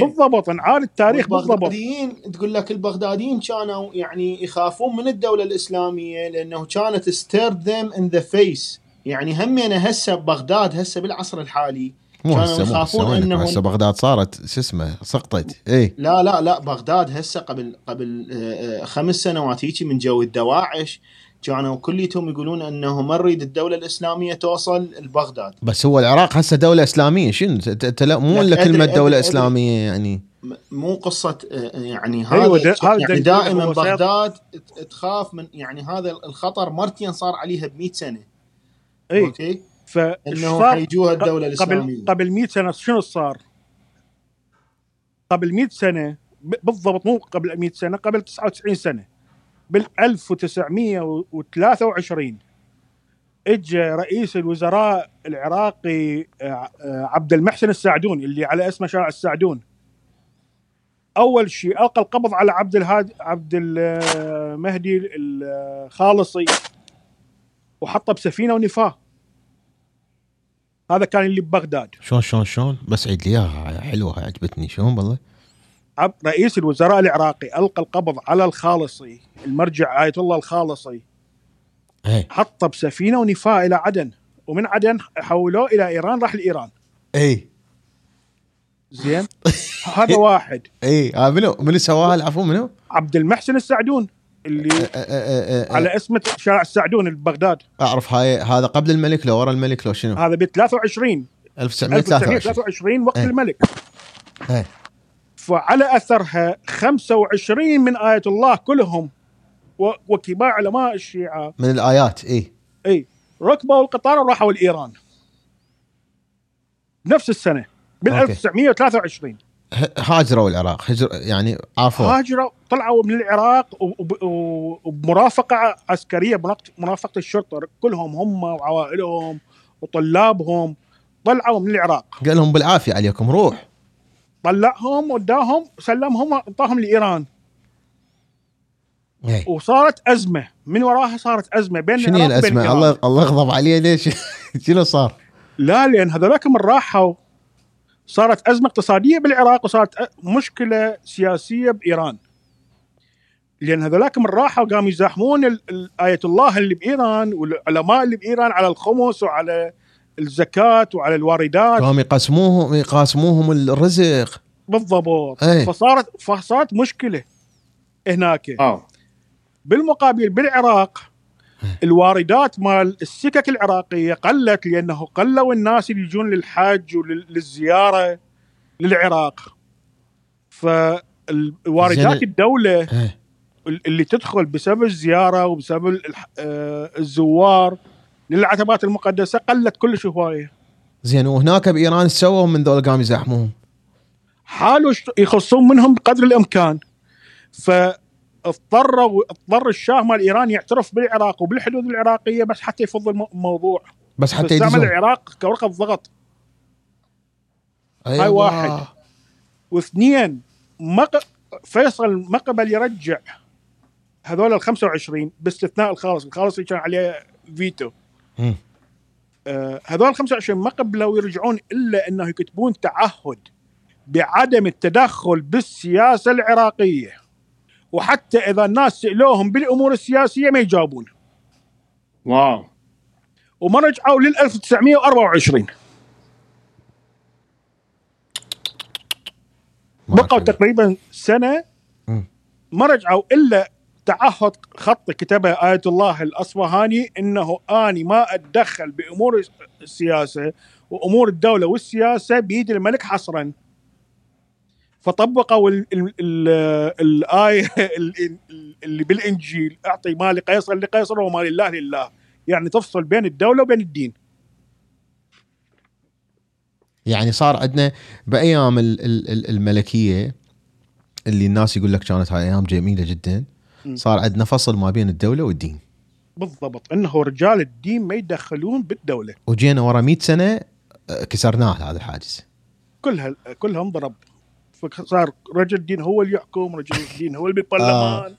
بالضبط نعاد التاريخ بالضبط. البغداديين تقول لك البغداديين كانوا يعني يخافون من الدولة الإسلامية لأنه كانت stared them in the face يعني همينه هسه ببغداد هسه بالعصر الحالي مو كانوا هسه مو يخافون هسه؟ إنهم- هسه بغداد صارت شو اسمه سقطت. اي لا لا لا بغداد هسه قبل قبل آه، آه، خمس سنوات هيك من جو الدواعش كانوا كليتهم يقولون إنه ما نريد الدولة الإسلامية توصل لبغداد. بس هو العراق هسه دولة إسلامية شنو؟ ت- ت- لا- مو لك إلا كلمة أدري- دولة أدري. إسلامية يعني. مو قصة آه، يعني أيوة، هذا هذا يعني دائما بغداد تخاف من يعني هذا الخطر مرتين صار عليها ب 100 سنة. اي أوكي؟ فايش انه صار؟ حيجوها الدولة قبل الإسلامية. قبل 100 سنة شنو صار؟ قبل 100 سنة بالضبط مو قبل 100 سنة قبل 99 سنة. بال 1923 اجى رئيس الوزراء العراقي آه، آه، عبد المحسن السعدون اللي على اسمه شارع السعدون. أول شيء ألقى القبض على عبد الهادي عبد المهدي الخالصي وحطه بسفينة ونفاه. هذا كان اللي ببغداد. شلون شلون شلون بس عيد لي إياها حلوة عجبتني. شلون والله؟ رئيس الوزراء العراقي ألقى القبض على الخالصي المرجع آية الله الخالصي. اي حطه بسفينة ونفاه إلى عدن ومن عدن حولوه إلى إيران راح لإيران. اي زين؟ (laughs) هذا واحد. اي آه منو؟ منو سواها؟ العفو منو؟ عبد المحسن السعدون. اللي آه، آه، آه، على اسم شارع السعدون ببغداد أعرف هاي هذا قبل الملك لو ورا الملك لو شنو؟ هذا ب 23 1923 1923 وقت إيه. الملك. إيه. فعلى أثرها 25 من آية الله كلهم. وكبار علماء الشيعة. من الآيات إي. إي. ركبوا القطار وراحوا لإيران. بنفس السنة بال أوكي. 1923 ه- هاجروا العراق هجر يعني عافوا هاجروا طلعوا من العراق وبمرافقة عسكرية مرافقه مرافقة الشرطة كلهم هم وعوائلهم وطلابهم طلعوا من العراق. قال لهم بالعافية عليكم روح. طلعهم وداهم سلمهم اعطاهم لإيران. اي وصارت أزمة من وراها صارت أزمة بين شنو هي الأزمة. الله الله يغضب عليه ليش؟ (laughs) شنو صار؟ لا لأن هذولاك من راحوا. صارت أزمة اقتصادية بالعراق وصارت مشكلة سياسية بإيران. لأن هذولاك من راحوا قاموا يزاحمون آية الله اللي بإيران والعلماء اللي بإيران على الخمس وعلى الزكاة وعلى الواردات. قاموا يقسموهم يقاسموهم الرزق. بالضبط. أي. فصارت فصارت مشكلة هناك. آه. بالمقابل بالعراق الواردات مال السكك العراقية قلت لأنه قلوا الناس اللي يجون للحج وللزيارة للعراق. فالواردات. الدولة إيه. اللي تدخل بسبب الزيارة وبسبب آه، الزوار للعتبات المقدسة قلت كلش هواية. زين وهناك بإيران سووا من ذول قاموا يزاحموهم؟ حاولوا يخصون منهم بقدر الإمكان. فاضطروا اضطر الشاه مال إيران يعترف بالعراق وبالحدود العراقية بس حتى يفض الم- الموضوع بس حتى يدزون العراق كورقة ضغط أيوة. هاي واحد. واثنين مق... فيصل ما قبل يرجع هذول ال 25 باستثناء الخالص، الخالص اللي كان عليه فيتو. آه هذول ال 25 ما قبلوا يرجعون إلا انه يكتبون تعهد بعدم التدخل بالسياسة العراقية وحتى إذا الناس سألوهم بالأمور السياسية ما يجاوبون. واو. وما رجعوا لل 1924 بقوا تقريبا سنة. ما رجعوا إلا تعهد خط كتبه آية الله الأصفهاني إنه أني ما أتدخل بأمور السياسة وأمور الدولة والسياسة بيد الملك حصرا. فطبقوا ال ال ال الآية (laughs) ال- ال- اللي بالإنجيل أعطي ما لقيصر لقيصر وما لله لله. يعني تفصل بين الدولة وبين الدين. يعني صار عندنا بأيام ال- ال- ال- الملكية اللي الناس يقول لك كانت هاي أيام جميلة جدا. صار عندنا فصل ما بين الدولة والدين. بالضبط. إنه رجال الدين ما يدخلون بالدولة. وجينا ورا 100 سنة آه، كسرناه هذا الحاجز. كلها كلها انضرب فصار رجل الدين هو اللي يحكم رجل الدين هو اللي بالبرلمان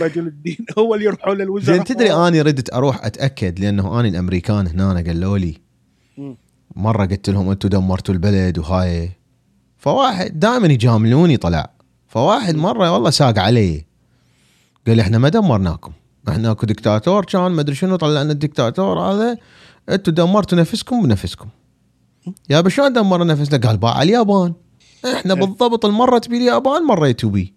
رجل الدين هو اللي يروحوا للوزراء زين تدري أني ردت أروح أتأكد لأنه أني الأمريكان هنا قالوا لي. مرة قلت لهم أنتم دمرتوا البلد وهاي. فواحد دائما يجاملوني طلع. فواحد مرة والله ساق علي. قال لي إحنا ما دمرناكم. إحنا أكو دكتاتور كان ما أدري شنو طلع لنا الدكتاتور هذا. أنتم دمرتوا نفسكم بنفسكم يا شلون دمرنا نفسنا؟ قال باع اليابان. إحنا إيه. بالضبط المرة تبي اليابان مريتوا بي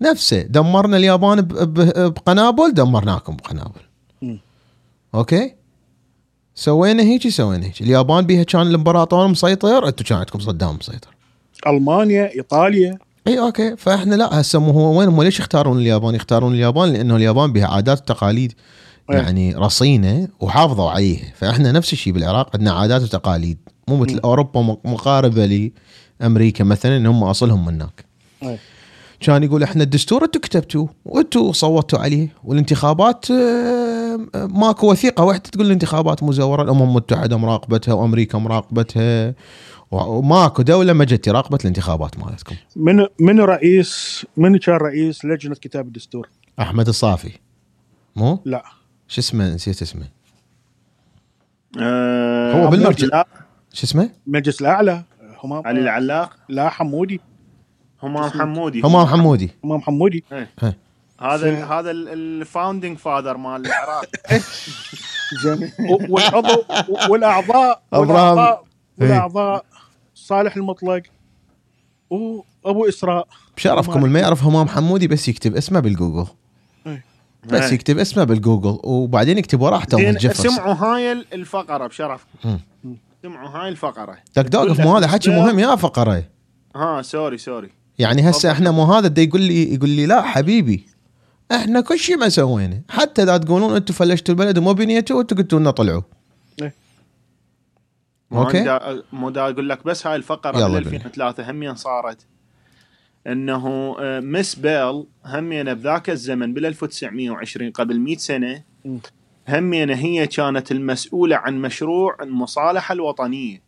نفسه. دمرنا اليابان بقنابل دمرناكم بقنابل. okay؟ سوينا هيك سوينا هيك اليابان بيها كان الامبراطور مسيطر أنتم كان عندكم صدام مسيطر. ألمانيا إيطاليا. إي okay. فإحنا لا هسه مو هو وين هم ليش يختارون اليابان؟ يختارون اليابان لأنه اليابان بها عادات وتقاليد إيه. يعني رصينة وحافظوا عليه فإحنا نفس الشيء بالعراق عندنا عادات وتقاليد. مو مثل. أوروبا مقاربة لامريكا مثلا إن هم أصلهم من هناك. كان يقول إحنا الدستور أنتم كتبتوه وأنتم صوتوا عليه والانتخابات آه، ماكو وثيقة واحدة تقول الانتخابات مزورة الأمم المتحدة مراقبتها وأمريكا مراقبتها وماكو دولة ما جت راقبت الانتخابات مالتكم. من من رئيس من كان رئيس لجنة كتاب الدستور؟ أحمد الصافي. مو؟ لا. شو اسمه؟ نسيت اسمه. آه، هو بالمرجع. شو اسمه؟ المجلس الأعلى. همام علي العلاق؟ لا حمودي. همام حمودي. همام حمودي. همام حمودي. هذا هذا ال founding father مال العراق. (laughs) زين و- والعضو والاعضاء. والاعضاء إيه. والأعضاء صالح المطلق وأبو إسراء. بشرفكم اللي ما يعرف همام حمودي بس يكتب اسمه بالجوجل. إيه. بس إيه. يكتب اسمه بالجوجل وبعدين يكتب وراه جيفرسون. سمعوا هاي الفقرة بشرف مم. سمعوا هاي الفقرة. دك دوقف مو هذا حكي مهم يا فقرة. ها sorry sorry. يعني هسه إحنا مو هذا دا يقول لي يقول لي لا حبيبي. إحنا كل شيء ما سوينا حتى إذا تقولون أنتم فلشتوا البلد وما بنيتوا أنتم قلتوا لنا طلعوا. مو أوكي. دا مو دا أقول لك بس هاي الفقرة يلا بال قول لي. 2003 همين صارت. إنه آه، مس بيل همين بذاك الزمن بال 1920 قبل 100 سنة مم. همين هي كانت المسؤولة عن مشروع المصالحة الوطنية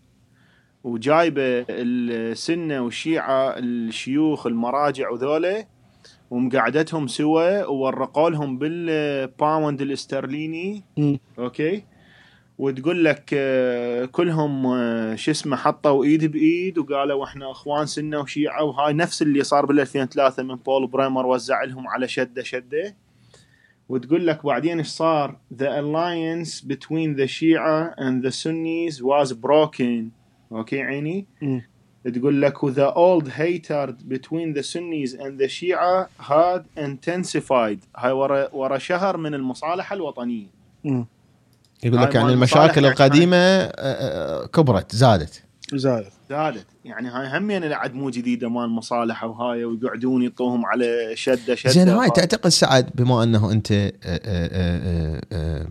وجايبه السنة والشيعة الشيوخ المراجع وذولا ومقعدتهم سوا وورقوا لهم بالباوند الاسترليني. okay وتقول لك آه، كلهم آه، شو اسمه حطوا إيد بإيد وقالوا إحنا إخوان سنة وشيعة وهاي نفس اللي صار بال 2003 من بول بريمر وزع لهم على شدة شدة وتقول لك بعدين إيش صار؟ The alliance between the Shia and the Sunnis was broken. okay عيني. تقول لك the old hatred between the Sunnis and the Shia had intensified. هاي ورا ورا شهر من المصالحة الوطنية. مم. يقول لك يعني المشاكل يعني القديمة آه، آه، كبرت زادت. زاد زادت يعني هاي هم يعني العد مو جديدة مال مصالحة وهاي ويقعدون يطوهم على شدة شدة زين هاي. تعتقد سعد بما أنه أنت آه، آه، آه، آه،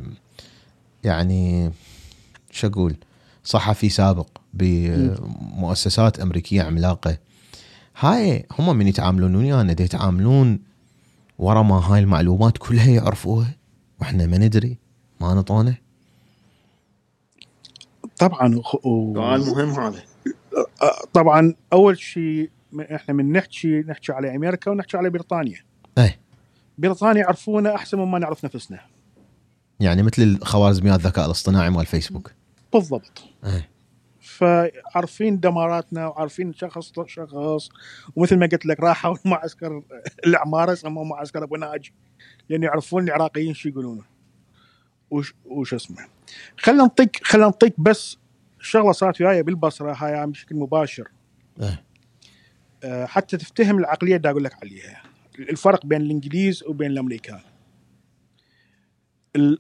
يعني شو أقول صحفي سابق بمؤسسات أمريكية عملاقة هاي هم من يتعاملون ويانا دي يتعاملون ورا ما هاي المعلومات كلها يعرفوها وإحنا ما ندري ما نطونه طبعا. سؤال مهم هذا طبعا أول شيء إحنا من نحكي نحكي على أمريكا ونحكي على بريطانيا. إيه. بريطانيا يعرفونا أحسن مما نعرف نفسنا. يعني مثل الخوارزميات الذكاء الاصطناعي مال فيسبوك. بالضبط. إيه. فعارفين دماراتنا وعارفين شخص شخص. ومثل ما قلت لك راحوا (laughs) معسكر العماره سموه معسكر أبو ناجي. لأن يعرفون العراقيين شو يقولون. وش وش اسمه. خلينا نطيك خلينا نطيك بس شغله صارت وياي بالبصرة هاي بشكل مباشر. إيه. آه، حتى تفتهم العقلية اللي أقول لك عليها. الفرق بين الإنجليز وبين الأمريكان. ال-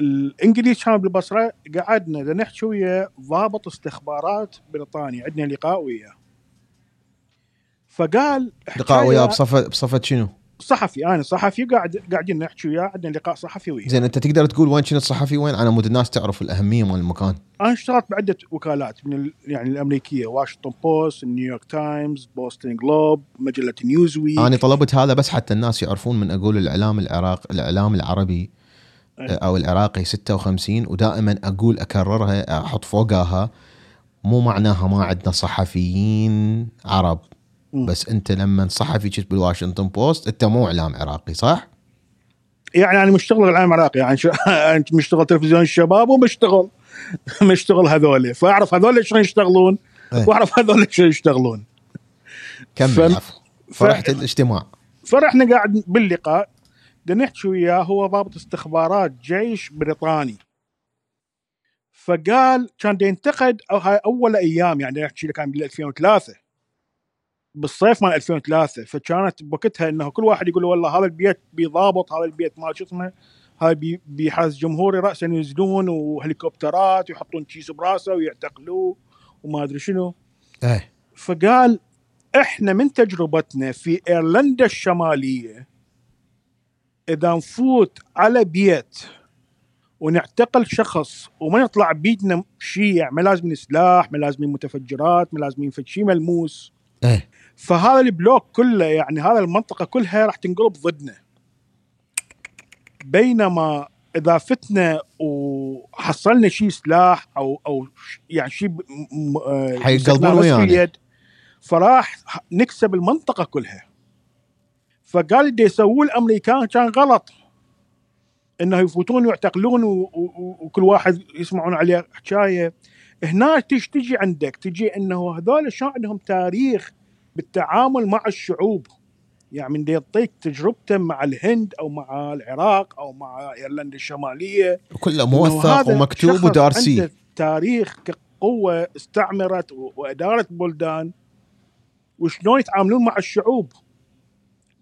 الإنجليز كانوا بالبصرة قعدنا نحكي ويا ضابط استخبارات بريطانيا. عندنا لقاء وياه. فقال لقاء وياه بصفه بصفة شنو؟ صحفي. أنا صحفي قاعد قاعدين نحكي وياه عندنا لقاء صحفي وياه. زين أنت تقدر تقول وين كنت صحفي؟ وين؟ على مود الناس تعرف الأهمية مال المكان. أنا اشتغلت بعدة وكالات من ال... يعني الأمريكية واشنطن بوست نيويورك تايمز بوستن جلوب مجلة نيوزويك أنا طلبت هذا بس حتى الناس يعرفون من أقول الإعلام العراق الإعلام العربي أي. أو العراقي 56 ودائما أقول أكررها أحط فوقها مو معناها ما عندنا صحفيين عرب. بس انت لما صحفي كنت بالواشنطن بوست انت مو اعلام عراقي صح؟ يعني أنا مشتغل العالم العراقي يعني (laughs) مشتغل تلفزيون الشباب ومشتغل. (laughs) مشتغل هذول فأعرف هذول شلون يشتغلون إيه. وأعرف هذول شلون يشتغلون. كمل عفو فرحت الاجتماع. فرحنا قاعد باللقاء. نحكي وياه هو ضابط استخبارات جيش بريطاني. فقال كان ينتقد أو هاي أول أيام يعني نحكي لك كان بال 2003 بالصيف مال 2003 فكانت بوقتها إنه كل واحد يقول والله هذا البيت بضابط هذا البيت ما شو اسمه هاي بي- بحرس جمهوري راسا ينزلون وهليكوبترات ويحطون كيس براسه ويعتقلوه وما أدري شنو. إيه. فقال إحنا من تجربتنا في إيرلندا الشمالية إذا نفوت على بيت ونعتقل شخص وما يطلع بيدنا شيء ما لازم سلاح ما لازم متفجرات ما لازم شيء ملموس. إيه. فهذا البلوك كله يعني هذا المنطقة كلها راح تنقلب ضدنا. بينما إذا فتنا وحصلنا شيء سلاح أو أو يعني شيء حيقلبون ويانا. باليد، فراح نكسب المنطقة كلها. فقال اللي يسووه الأمريكان كان غلط. إنه يفوتون ويعتقلون وكل واحد يسمعون عليه حكاية. هنا تيجي تجي عندك تجي إنه هذول شو عندهم تاريخ بالتعامل مع الشعوب. يعني من دي يعطيك تجربته مع الهند أو مع العراق أو مع ايرلندا الشمالية. كله موثق ومكتوب عنده تاريخ كقوة استعمرت و- وإدارة بلدان. وشلون يتعاملون مع الشعوب.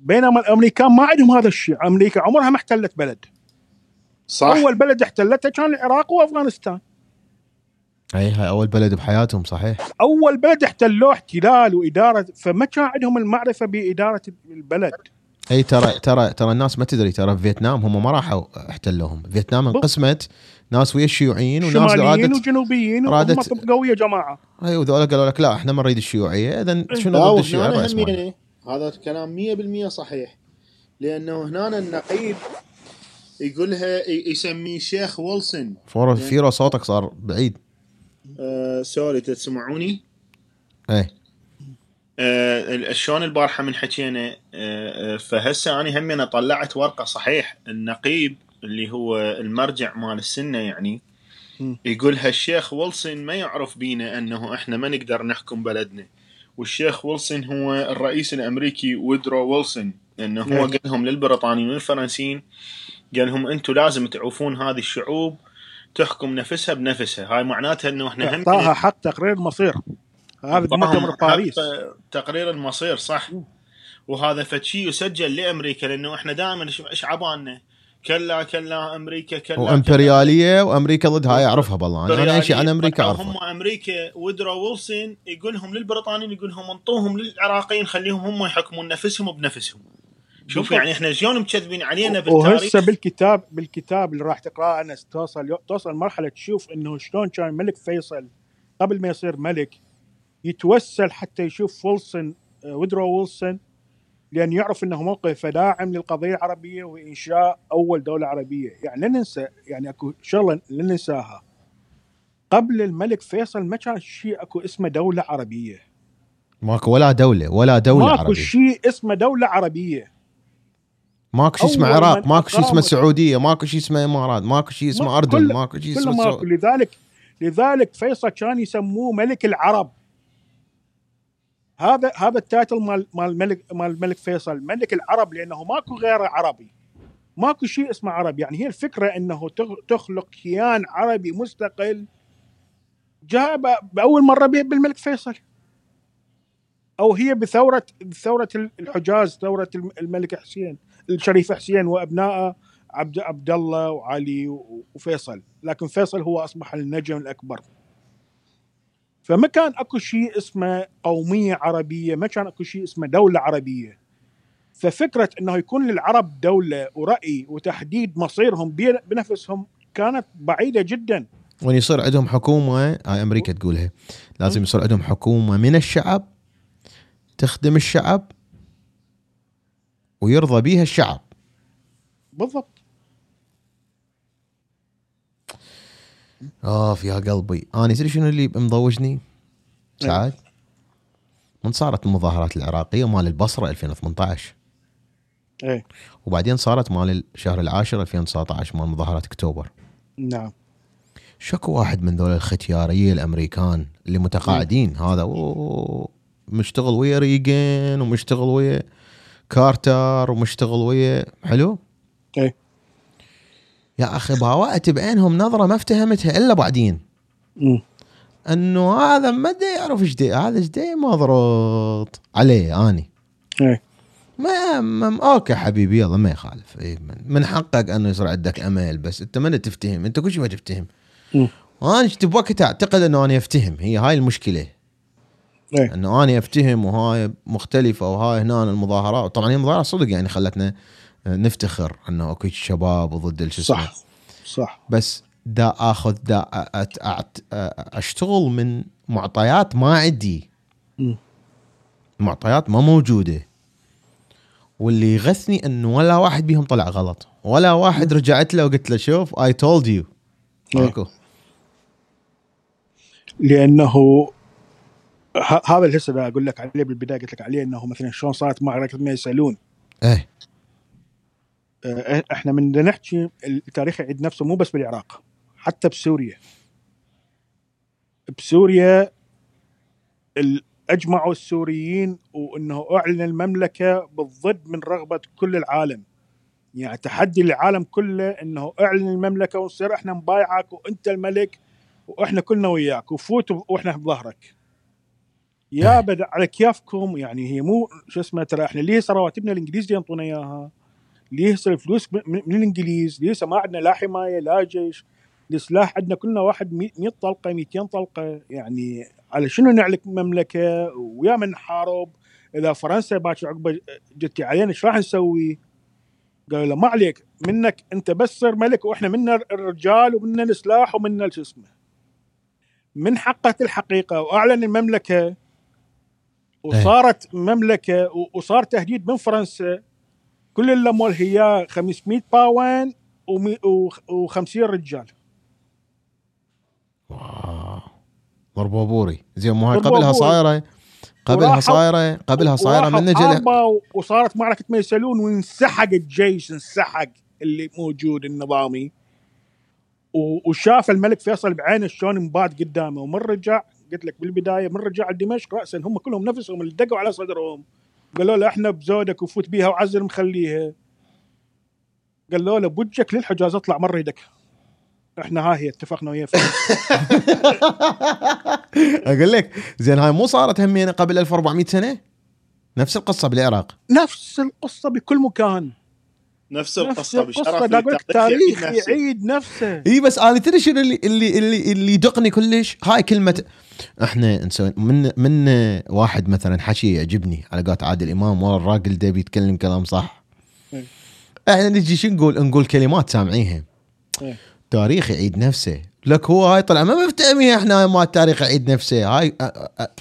بينما الأمريكان ما عندهم هذا الشيء. أمريكا عمرها ما احتلت بلد. صح. أول بلد احتلتها كان العراق وأفغانستان. أي هاي أول بلد بحياتهم صحيح. أول بلد احتلوه احتلال وإدارة فما كان عندهم المعرفة بإدارة البلد؟ أي ترى ترى ترى الناس ما تدري ترى في فيتنام هم ما راحوا احتلوهم. فيتنام انقسمت ناس ويا الشيوعيين وناس شماليين رادت وجنوبيين رادت- وهم قويه جماعة. أي وذولا قالوا لك لا إحنا ما نريد الشيوعية. اذا شنو لا ضد الشيوعيه هذا الكلام 100% صحيح. لأنه هنا النقيب يقولها يسميه شيخ ويلسون. فورا فيرو صوتك صار بعيد. آه سوري تسمعوني إيه آه شلون البارحة من حكينا آه آه فهسه أنا همين طلعت ورقة صحيح النقيب اللي هو المرجع مال السنة يعني. يقول هالشيخ ويلسون ما يعرف بينا أنه إحنا ما نقدر نحكم بلدنا والشيخ ويلسون هو الرئيس الأمريكي ويدرو ويلسون لأنه هو نعم. قال لهم للبريطانيين والفرنسيين قال لهم أنتم لازم تعوفون هذه الشعوب تحكم نفسها بنفسها. هاي معناتها إنه إحنا هم إعطاها حق تقرير المصير. هذا بمؤتمر طبعاً باريس. حق تقرير المصير صح. وهذا فشي يسجل لأمريكا لأنه إحنا دائما إيش عبالنا؟ كلا كلا أمريكا كلا وإمبريالية وأمريكا ضد هاي أعرفها بالله. أنا أنا اي شيء عن أمريكا هم اعرفه أمريكا ودرو ويلسون يقول لهم للبريطانيين يقول لهم انطوهم للعراقيين خليهم هم يحكمون نفسهم بنفسهم شوف. يعني إحنا شلون مكذبين علينا بالتاريخ؟ وهسه بالكتاب بالكتاب اللي راح تقراه انس توصل توصل مرحلة تشوف إنه شلون كان الملك فيصل قبل ما يصير ملك يتوسل حتى يشوف ويلسون آه، ودرو ويلسون لأن يعرف إنه موقف داعم للقضية العربية وإنشاء أول دولة عربية. يعني لا ننسى يعني أكو شغلة لا ننساها. قبل الملك فيصل ما كان شيء أكو اسمه دولة عربية. ماكو ولا دولة ولا دولة ماكو عربية. شيء اسمه دولة عربية. ماكو شيء اسمه عراق ماكو شيء اسمه السعوديه ماكو شيء اسمه إمارات ماكو شيء اسمه أردن ماكو شيء اسمه ما السعودية. لذلك لذلك فيصل كان يسموه ملك العرب. هذا هذا التايتل مال مال الملك مال الملك فيصل ملك العرب لأنه ماكو غير عربي. ماكو شيء اسمه عرب يعني هي الفكرة إنه تخ- تخلق كيان عربي مستقل. جاء بأول مرة بالملك فيصل. أو هي بثوره ثوره الحجاز ثورة الم- الملك حسين. الشريف حسين وابنائه عبد عبد الله وعلي وفيصل. لكن فيصل هو أصبح النجم الأكبر. فما كان أكو شيء اسمه قومية عربية ما كان أكو شيء اسمه دولة عربية. ففكرة إنه يكون للعرب دولة ورأي وتحديد مصيرهم بنفسهم كانت بعيدة جدا. وإن يصير عندهم حكومة هاي أمريكا تقولها لازم يصير عندهم حكومة من الشعب تخدم الشعب ويرضى بيها الشعب. بالضبط. اوف يا قلبي أنا تدري شنو اللي مضوجني؟ سعد من صارت المظاهرات العراقية مال البصرة 2018 إيه. وبعدين صارت مال الشهر العاشر 2019 مال مظاهرات أكتوبر. نعم. شكو واحد من ذول الختيارية الأمريكان اللي متقاعدين؟ هذا أوه مشتغل ويا ريجن ومشتغل ويا كارتر ومشتغل ويا. حلو؟ إيه يا أخي باوعت بعينهم نظرة ما افتهمتها إلا بعدين. مم. إنه هذا ما دا يعرف إيش هذا إيش مضروط عليه أني. إيه ما, ما okay حبيبي يلا ما يخالف. إيه من, من حقك إنه يصير عندك امل بس أنت ما تفتهم؟ أنت كل شيء ما تفتهم. مم. أنا شفت بوقتها أعتقد إنه أنا افتهم هي هاي المشكلة. إيه. إنه أنا أفتهم وهاي مختلفة وهاي هنا المظاهرات. طبعا هي مظاهرات صدق يعني خلتنا نفتخر إنه أكو شباب وضد شو صح صح. بس دا آخذ دا أشتغل من معطيات ما عندي. معطيات ما موجودة. واللي يغثني إنه ولا واحد بيهم طلع غلط. ولا واحد رجعت له وقلت له شوف اي تولد يو. ماكو لأنه هذا اللي هسه أقول لك عليه بالبداية قلت لك عليه إنه مثلا شلون صارت معركة ما يسالون إيه. آه، إحنا من نحكي التاريخ يعيد نفسه مو بس بالعراق حتى بسوريا. بسوريا أجمعوا السوريين وإنه أعلن المملكة بالضد من رغبة كل العالم. يعني تحدي للعالم كله إنه أعلن المملكة ونصير إحنا نبايعك وأنت الملك وإحنا كلنا وياك وفوت وإحنا بظهرك. يا بد على كيافكم يعني هي مو شو اسمه ترى إحنا ليه رواتبنا الإنجليز ينطونا إياها؟ ليه الفلوس من الإنجليز؟ ليه ما عندنا لا حماية لا جيش؟ السلاح عندنا كلنا واحد 100 طلقة 200 طلقة؟ يعني على شنو نعلك مملكة؟ ويا من نحارب إذا فرنسا باكر عقبه جتي علينا إيش راح نسوي؟ قالوا له ما عليك منك أنت بس صير ملك وإحنا منا الرجال ومنا السلاح ومنا شو اسمه. من حقت الحقيقة وأعلن المملكة. وصارت مملكة وصار تهديد من فرنسا. كل الأموال هي 500 باوين و50 رجال. واو. ضربوا بوري زين مو هاي قبلها. صايرة؟ قبلها صايرة؟ قبلها صايرة من نجل حاربوا وصارت معركة ميسلون وانسحق الجيش انسحق اللي موجود النظامي. وشاف الملك فيصل بعينه شلون انباد قدامه ومن رجع قلت لك بالبداية من رجع دمشق راسا هم كلهم نفسهم اللي دقوا على صدرهم. قالوا له إحنا بزودك وفوت بيها وعزل مخليها. قالوا له بوجهك للحجاز اطلع مرة يدك. إحنا ها هي اتفقنا وياه (laughs) أقول لك زين هاي مو صارت همينة قبل 1400 سنة؟ نفس القصة بالعراق. نفس القصة بكل مكان. نفس القصة بشرف التاريخ تاريخ نفسه. يعيد نفسه. إي بس أنا تدري شنو اللي اللي اللي اللي يدقني كلش؟ هاي كلمة إحنا نسوي من من واحد مثلا حكي يعجبني على قولة عادل إمام والله الراجل ده بيتكلم كلام صح. إيه. إحنا نجي شو نقول؟ نقول كلمات سامعيها إيه. تاريخ يعيد نفسه. لك هو هاي طلع ما مفتهمين إحنا ما التاريخ يعيد نفسه. هاي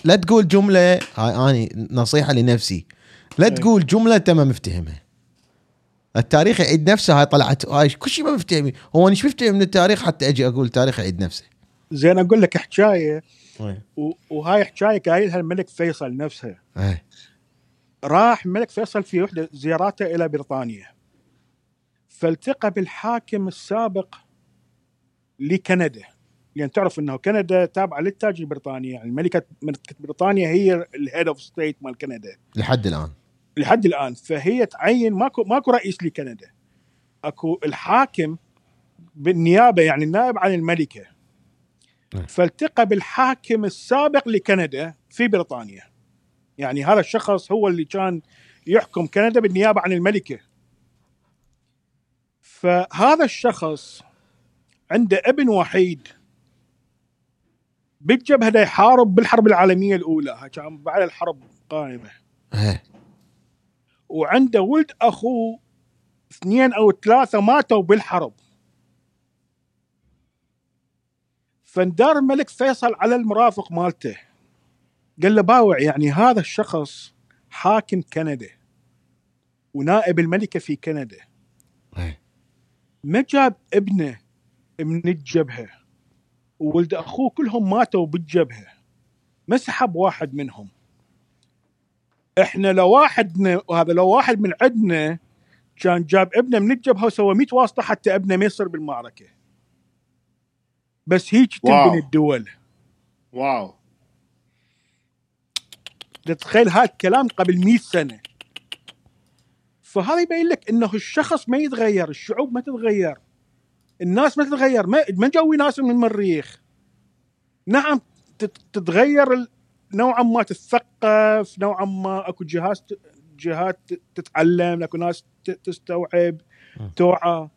لا تقول جملة هاي اني نصيحة لنفسي. لا إيه. تقول جملة انت ما مفتهمها. التاريخ يعيد نفسه هاي طلعت هاي كل شيء ما مفتهمين هو أنا إيش مفتهم من التاريخ حتى أجي أقول التاريخ يعيد نفسه. زين أقول لك حكاية. إيه وهاي حكاية قايلها الملك فيصل نفسها إيه. راح الملك فيصل في وحده زياراته إلى بريطانيا. فالتقى بالحاكم السابق لكندا. لأن تعرف إنه كندا تابعة للتاج البريطاني يعني الملكه ملكة بريطانيا هي ال head of state مال كندا. لحد الآن. لحد الآن فهي تعين ماكو ماكو رئيس لكندا. أكو الحاكم بالنيابة يعني النائب عن الملكة. نعم. فالتقى بالحاكم السابق لكندا في بريطانيا. يعني هذا الشخص هو اللي كان يحكم كندا بالنيابة عن الملكة. فهذا الشخص عنده ابن وحيد. بالجبهة يحارب بالحرب العالمية الأولى كان بعد الحرب قائمه إيه. وعنده ولد اخوه اثنين أو ثلاثة ماتوا بالحرب. فاندار الملك فيصل على المرافق مالته. قال له باوع يعني هذا الشخص حاكم كندا ونائب الملكة في كندا. إيه. ما جاب ابنه من الجبهة؟ وولد أخوه كلهم ماتوا بالجبهة. ما سحب واحد منهم. إحنا لو واحد وهذا لو واحد من عندنا كان جاب ابنه من الجبهة وسوى 100 واسطة حتى ابنه ما يصير بالمعركة. بس هيك واو. تنبني الدول. واو. تتخيل هذا الكلام قبل 100 سنة. فهذا يبين لك إنه الشخص ما يتغير الشعوب ما تتغير. الناس ما تتغير ما ما جوي ناس من المريخ. نعم تت- تتغير نوعا ما تتثقف نوعا ما أكو جهات جهات تتعلم اكو ناس ت- تستوعب. توعى.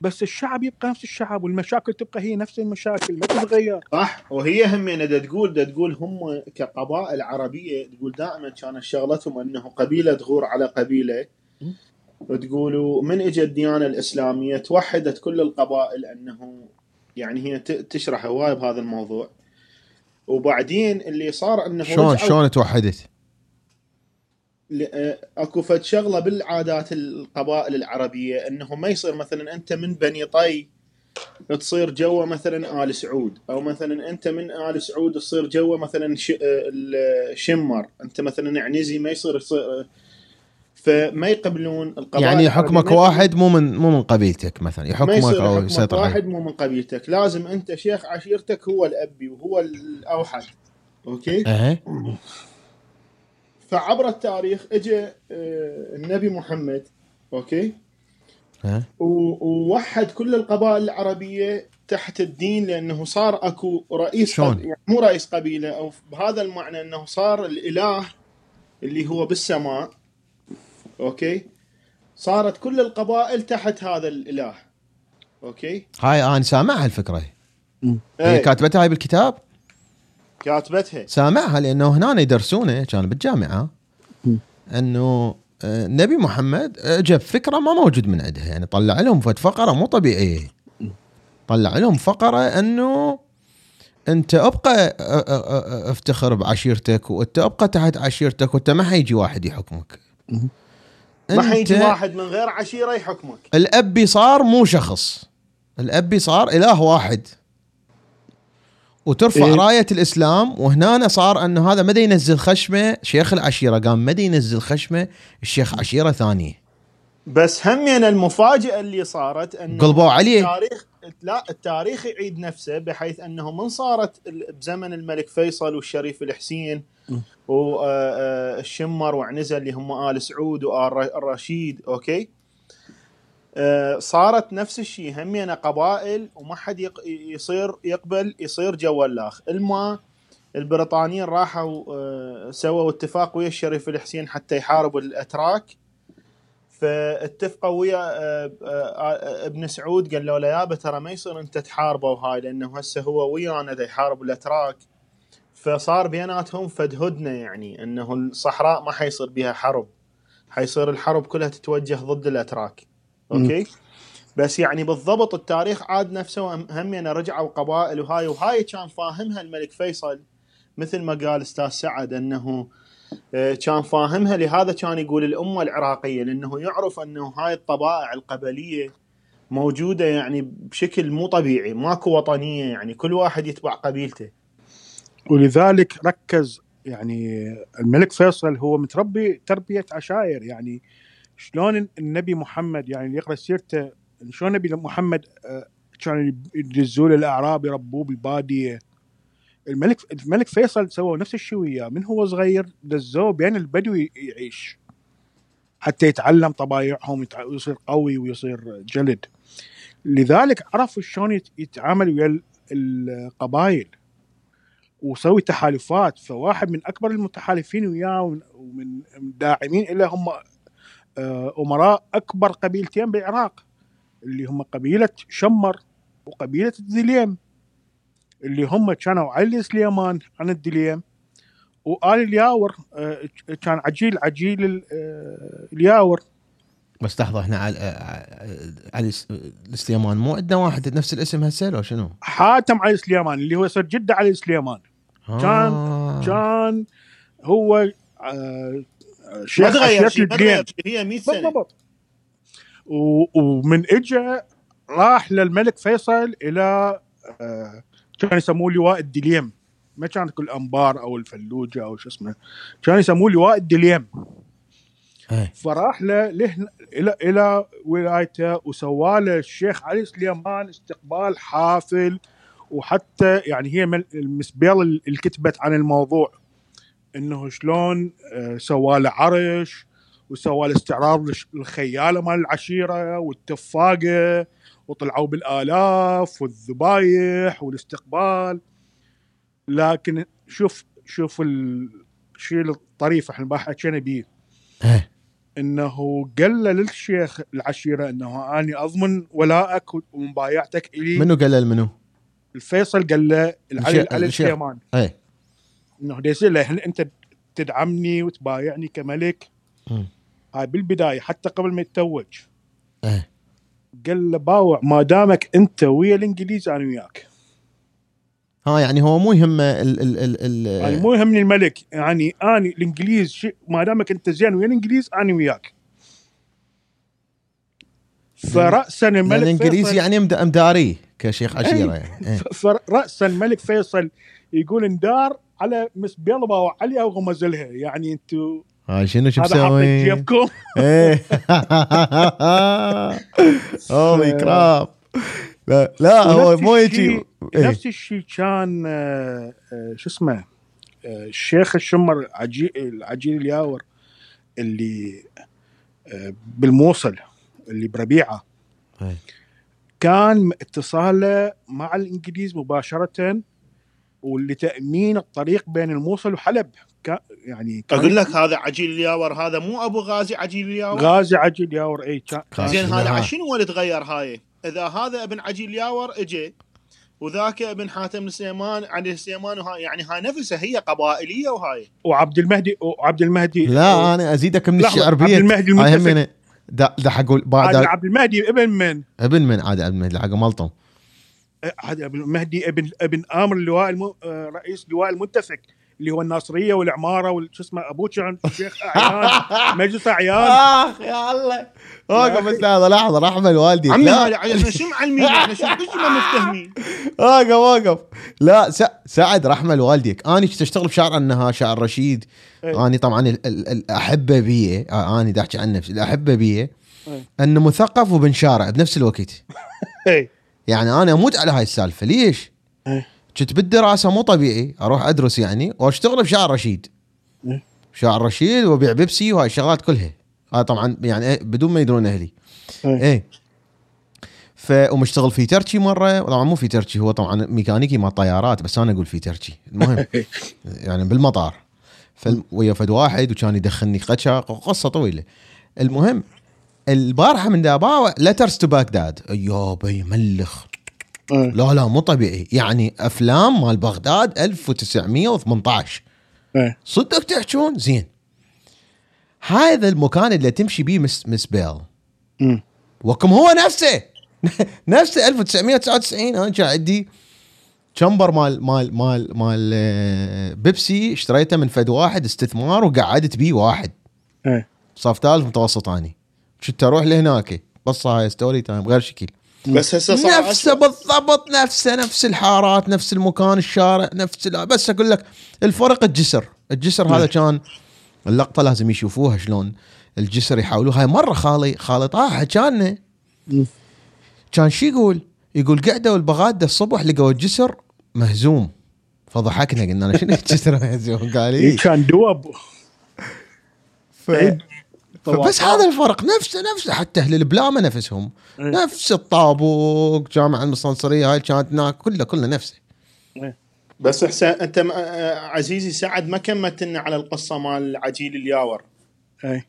بس الشعب يبقى نفس الشعب والمشاكل تبقى هي نفس المشاكل ما تتغير. صح؟ وهي همينة دا تقول دا تقول هم كقبائل عربية تقول دائما كانت شغلتهم إنه قبيلة تغور على قبيلة. وتقولوا من اجى الديانة الإسلامية توحدت كل القبائل إنه يعني هي ت- تشرح هواي بهذا الموضوع. وبعدين اللي صار إنه شلون شلون توحدت؟ آه، أكو فد شغلة بالعادات القبائل العربية إنه ما يصير مثلا أنت من بني طي تصير جوا مثلا آل سعود أو مثلا أنت من آل سعود تصير جوا مثلا. آه، الشمر أنت مثلا عنزي ما يصير آه، فما يقبلون القبائل يعني حكمك واحد مو من مو من قبيلتك مثلا يحكمك أو يسيطر عليك. واحد مو من قبيلتك. لازم أنت شيخ عشيرتك هو الأبي وهو الأوحد. okay؟ إيه فعبر التاريخ اجى آه، النبي محمد. okay. و- ووحد كل القبائل العربية تحت الدين لأنه صار أكو رئيس شلون؟ قب- يعني مو رئيس قبيلة أو بهذا المعنى أنه صار الإله اللي هو بالسماء. okay؟ صارت كل القبائل تحت هذا الإله. أوكي؟ هاي أنا سامعها الفكرة. هي إيه، كاتبتها هاي بالكتاب؟ كاتبتها. سامعها لأنه هنا يدرسونه كان بالجامعة. إنه آه، النبي محمد جاب فكرة ما موجود من عندها. يعني طلع لهم فد فقرة مو طبيعية. طلع لهم فقرة إنه أنت أبقى آه، آه، آه، افتخر بعشيرتك وأنت أبقى تحت عشيرتك وأنت ما حيجي واحد يحكمك. ما حيجي واحد من غير عشيرة يحكمك. الأب صار مو شخص. الأب صار إله واحد. وترفع إيه. راية الإسلام وهنا صار أنه هذا مدى ينزل خشمة شيخ العشيرة قام مدى ينزل خشمة الشيخ عشيرة ثانية بس همين المفاجاه اللي صارت أنه قلبوا عليه. التاريخ لا التاريخ يعيد نفسه بحيث أنه من صارت بزمن الملك فيصل والشريف الحسين والشمر وعنزه اللي هم آل سعود وال الرشيد okay؟ آه، صارت نفس الشيء همينه قبائل وما حد يصير يقبل يصير جوالاخ الما البريطانيين راحوا آه، سووا اتفاق ويا الشريف الحسين حتى يحاربوا الأتراك. فاتفقوا ويا آه، آه، ابن سعود قال له لا يابا ترى ما يصير أنت تحاربه وهاي لأنه هسه هو ويانا دا يحارب الأتراك. فصار بيناتهم فد هدنه يعني إنه الصحراء ما حيصير بها حرب. حيصير الحرب كلها تتوجه ضد الأتراك. okay؟ بس يعني بالضبط التاريخ عاد نفسه وهم- همينا رجعوا قبائل وهاي وهاي كان فاهمها الملك فيصل مثل ما قال أستاذ سعد إنه آه، كان فاهمها. لهذا كان يقول الأمة العراقية لأنه يعرف انه هاي الطبائع القبلية موجودة يعني بشكل مو طبيعي ماكو وطنية يعني كل واحد يتبع قبيلته. ولذلك ركز يعني الملك فيصل هو متربي تربية عشائر يعني شلون النبي محمد يعني اللي يقرأ سيرته شلون النبي محمد آه، كانوا يدزوا له الاعراب يربوه بالبادية. الملك الملك فيصل سووا نفس الشيء وياه من هو صغير؟ دزوه بين البدوي يعيش. حتى يتعلم طبايعهم ويصير قوي ويصير جلد. لذلك عرف شلون يت- يتعامل ويا ال- القبائل. وسوي تحالفات. فواحد من أكبر المتحالفين وياه ومن- الداعمين له هم آه، أمراء أكبر قبيلتين بالعراق. اللي هم قبيلة شمر وقبيلة الدليم اللي هم كانوا علي سليمان عن الدليم وآل الياور آه، كان عجيل عجيل ال- آه، الياور. بس لحظة إحنا علي الس- السليمان مو عندنا واحد نفس الاسم هسه لو شنو؟ حاتم علي سليمان اللي هو يصير جده علي سليمان. كان- آه. كان هو آه، ما شيخ تغير عشيرة شيء ما تغير شيء هي 100 سنة. بالضبط. ومن اجى راح للملك فيصل إلى آه، كان يسموه لواء الدليم. ما كان كل أنبار أو الفلوجة أو شو اسمه. كان يسموه لواء الدليم. فراح له له إلى إلى ولايته وسوى له الشيخ علي سليمان استقبال حافل وحتى يعني هي المسبيل اللي كتبت عن الموضوع. إنه شلون آه، سوى له عرش وسوى له استعراض للخياله مال العشيرة والتفاقة وطلعوا بالآلاف والذبايح والاستقبال لكن شوف شوف الشيء الطريف إحنا ما حكينا بيه إيه. إنه قال للشيخ العشيرة إنه اني أضمن ولائك ومبايعتك إلي منو قال منو؟ الفيصل قال له العلي علي الشيخ. السليمان إيه إنه يصير له هل أنت تدعمني وتبايعني كملك. هاي بالبداية حتى قبل ما يتوج إيه قال له باوع ما دامك أنت ويا الإنجليز أنا وياك. ها يعني هو مو يهمه ال ال ال ال يعني مو يهمني الملك يعني اني الإنجليز ما دامك أنت زين ويا الإنجليز أنا وياك. فراسا الملك لأن الانجليزي فيصل يعني مد- مداري كشيخ عشيره يعني إيه. (laughs) فراسا الملك فيصل يقول اندار على مس بيضبه وعليا وغمزلها يعني أنتم هاي شنو شو مسوي؟ جيبكم (laughs) إيه (laughs) هولي (laughs) كراب لا لا هو مو يجي إيه. نفس الشيء كان آه، آه، شو اسمه آه، الشيخ الشمر عجي- العجيل الياور اللي آه، بالموصل اللي بربيعة إيه. كان اتصاله مع الإنجليز مباشرة ولتامين الطريق بين الموصل وحلب كان يعني كان أقول لك هذا عجيل الياور هذا مو أبو غازي عجيل الياور غازي عجيل الياور إي كان زين هذا؟ عشان هو اللي تغير هاي إذا هذا ابن عجيل ياور اجى وذاك ابن حاتم السليمان علي السليمان وهاي يعني هاي نفسها هي قبائلية وهاي وعبد المهدي وعبد المهدي لا أنا أزيدك من الشعر عبد المهدي. همينة. دا دا حقول بعد عبد المهدي ابن من؟ ابن من عاد عبد المهدي حق ملطم هذا ابن المهدي ابن ابن آمر اللواء الم... آه، رئيس لواء المنتفك اللي هو الناصرية والعمارة وشو اسمه ابوه كان شيخ اعيان (laughs) مجلس اعيان آخ يا الله. اوقف بس لحظة لحظه رحمه الوالدي عمي إحنا شو معلمين؟ (laughs) إحنا شو مفتهمين أوقف أوقف. لا س- سعد رحمه لوالديك أنا كنت أشتغل بشارع النهر شارع الرشيد إيه. اني طبعا ال- ال- الاحبه بي. آه، اني احكي عن نفسي. الاحبه بي. إيه. أنه مثقف وبن شارع بنفس الوقت. (laughs) اي يعني أنا أموت على هاي السالفة. ليش؟ إيه. كنت بالدراسه مو طبيعي أروح أدرس يعني وأشتغل بشارع الرشيد. إيه. شعر رشيد وأبيع بيبسي وهاي الشغلات كلها. هاي طبعا يعني إيه بدون ما يدرون أهلي. إيه. إيه. ف ومشتغل في تركي مرة. طبعا مو في تركي هو طبعا ميكانيكي مال طيارات بس أنا أقول في تركي. المهم. (laughs) يعني بالمطار. ويا فد واحد وكان يدخلني قشا قصة طويلة. المهم. البارحة من داباوع لترز تو باغداد يابا ملخ. إيه. لا لا مو طبيعي. يعني أفلام مال بغداد 1918 إيه. صدق تحجون؟ زين. هذا المكان اللي تمشي بيه Miss, Miss Bell. أمم. وكم هو نفسه؟ (laughs) نفسه 1999 أنا كان عندي شمبر مال مال مال مال آه، بيبسي اشتريته من فد واحد استثمار وقعدت بيه واحد. إيه. صف ثالث متوسط أني. كنت أروح لهناك قصه هاي story time غير شكل بس هسه صار نفسه. بالضبط نفسه نفس الحارات نفس المكان الشارع نفس بس أقول لك الفرق الجسر الجسر هذا كان اللقطة لازم يشوفوها شلون الجسر يحاولوها هاي مرة خالي خالي طه حكانا مم. كان شو يقول؟ يقول قعدوا البغادة الصبح لقوا الجسر مهزوم فضحكنا قلنا له شنو الجسر مهزوم؟ قال إيه، إيه. كان دوب ف... فبس هذا الفرق. نفسه نفسه حتى أهل البلامه نفسهم. إيه. نفس الطابوق جامعة المستنصرية هاي كانت هناك كله كله نفسه بس حسين أنت عزيزي سعد ما كملت لنا على القصة مال عجيل الياور. اي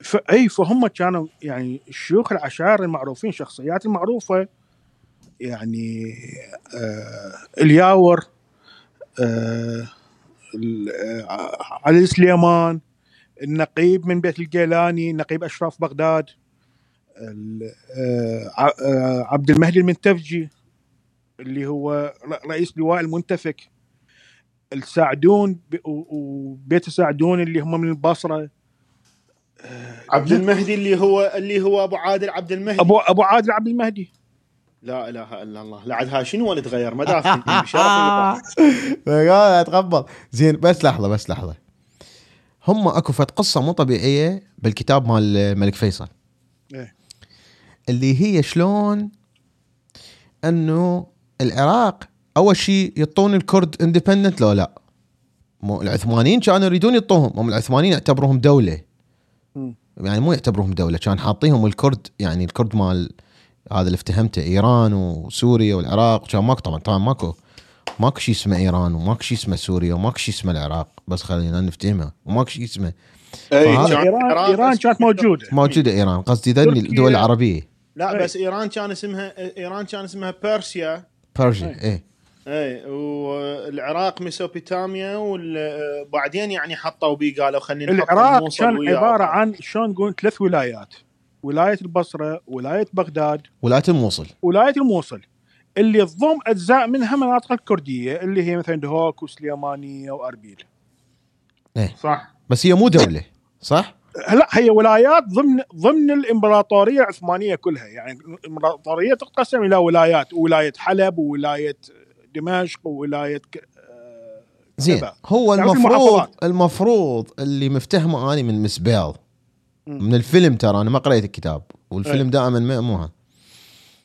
ف... إي فهم كانوا يعني الشيوخ العشائر المعروفين شخصيات المعروفة. يعني آه الياور آه ال- آه، علي سليمان النقيب من بيت الجيلاني نقيب أشراف بغداد ال- آه، ع- آه، عبد المهدي المنتفجي اللي هو ر- رئيس لواء المنتفك السعدون ب- و- وبيت السعدون اللي هم من البصرة. عبد المهدي اللي هو اللي هو أبو عادل عبد المهدي. ابو أبو عادل عبد المهدي. لا إله إلا الله. لا عاد هاي شنو اللي تغير ما (laughs) (laughs) قال اتقبل زين بس لحظة بس لحظة. هم اكو فت قصة مو طبيعية بالكتاب مال الملك فيصل إيه. اللي هي شلون انه العراق اول شيء يعطون الكرد independent لو لا مو العثمانيين كانوا يريدون يعطوهم هم العثمانيين يعتبروهم دولة مم. يعني مو يعتبروهم دولة كان حاطيهم الكرد يعني الكرد مال هذا اللي افتهمته إيران وسوريا والعراق كان ماكو طبعا طبعا ماكو ماكو شيء اسمه إيران وماكو شيء اسمه سوريا وماكو شيء اسمه العراق بس خلينا نفتهمها. وماكو شيء اسمه إي، فهذا- كان ايران إيران كانت موجودة. موجودة إيران قصدي ذني. الدول العربية. لا إي. بس إيران كان اسمها إيران كان اسمها بيرسيا بيرجيا إيه. اي والعراق ميسوبوتاميا وبعدين يعني حطوا بيه قالوا خلينا نحط العراق كان. عبارة عن شلون نقول ثلاث ولايات. ولاية البصرة ولاية بغداد. ولاية الموصل. ولاية الموصل. اللي تضم أجزاء منها مناطق الكردية اللي هي مثلا دهوك وسليمانيه وأربيل صح بس هي مو دولة صح؟ لا هي ولايات ضمن ضمن الإمبراطورية العثمانية كلها يعني الإمبراطورية تقسم إلى ولايات ولايه حلب وولاية دمشق وولاية ك... آه، زين. هو تعرف المفروض. المفروض اللي مفتهمه اني من مسبيل. من الفيلم ترى أنا ما قريت الكتاب والفيلم أي. دائما ما- مو هذا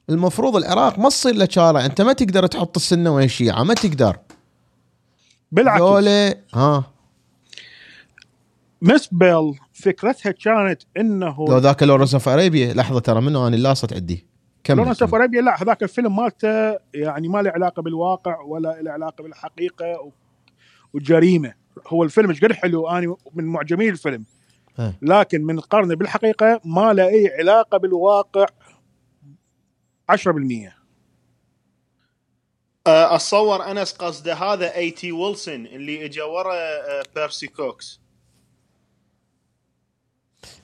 المفروض العراق ما تصير له شارع. انت ما تقدر تحط السنة وين الشيعه ما تقدر. بالعكس. ذولا ها. Miss Bell فكرتها كانت إنه لو ذاك Lawrence of Arabia لحظة ترى منه أنا لاصت عندي. كمل. لورنس أوف كمل. ارابيا لا هذاك الفيلم مالته يعني ما له علاقة بالواقع ولا له علاقة بالحقيقة والجريمه هو الفيلم إيش قد حلو أنا من معجبين الفيلم. لكن من نقارنه بالحقيقة ما له أي علاقة بالواقع 10% آه، أتصور أنس قصده هذا A.T. Wilson اللي اجى ورا Percy Cox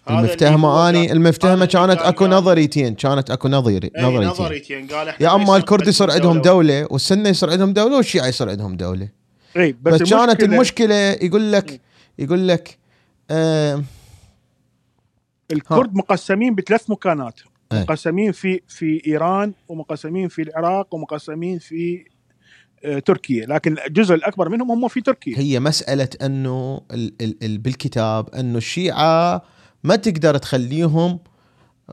اللي هو المفتهمه اني المفتهمه كانت أكو نظريتين كانت أكو نظري نظريتين نظريتين قال يا ما اما الكرد يصير عندهم دولة دولة والسنة يصير عندهم دولة والشيعه يصير عندهم دولة. إي بس, بس, بس كانت المشكلة المشكلة يقول لك يقول لك آه الكرد مقسمين بثلاث مكانات. إيه. مقسمين في في إيران ومقسمين في العراق ومقسمين في آه، تركيا. لكن الجزء الأكبر منهم هم في تركيا. هي مسألة أنه ال ال ال بالكتاب أنه الشيعة ما تقدر تخليهم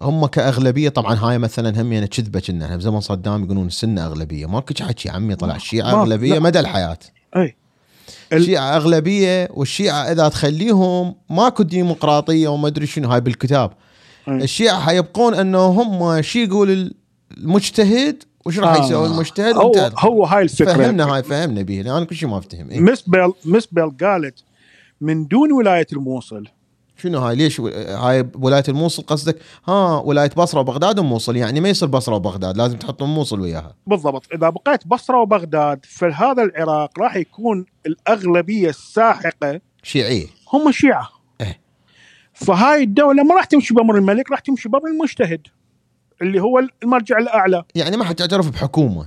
هم كأغلبية. طبعا هاي مثلا هم يعني كذبة كنا إحنا بزمن صدام يقولون السنة أغلبية. ماكو حكي عمي طلع الشيعة أغلبية. مدى الحياة. اي ال- الشيعة أغلبية والشيعة إذا تخليهم ماكو ديمقراطية وما أدري شنو هاي بالكتاب. أي. الشيعة حيبقون أنه هم شي يقول المجتهد وش راح آه. يسوي المجتهد؟ هو هو هاي الفكرة. فهمنا هاي فهمنا به. لأن أنا كل شيء ما أفتهم. إيه؟ مسبل مسبل قالت من دون ولاية الموصل. شنو هاي؟ ليش هاي ولاية الموصل قصدك؟ ها ولاية بصرة وبغداد وموصل يعني ما يصير بصرة وبغداد لازم تحط موصل وياها. بالضبط. إذا بقيت بصرة وبغداد فهذا العراق راح يكون الأغلبية الساحقة شيعية. هم شيعه إيه. فهاي الدولة ما راح تمشي بأمر الملك راح تمشي بأمر المجتهد اللي هو المرجع الأعلى. يعني ما حتعترف بحكومة.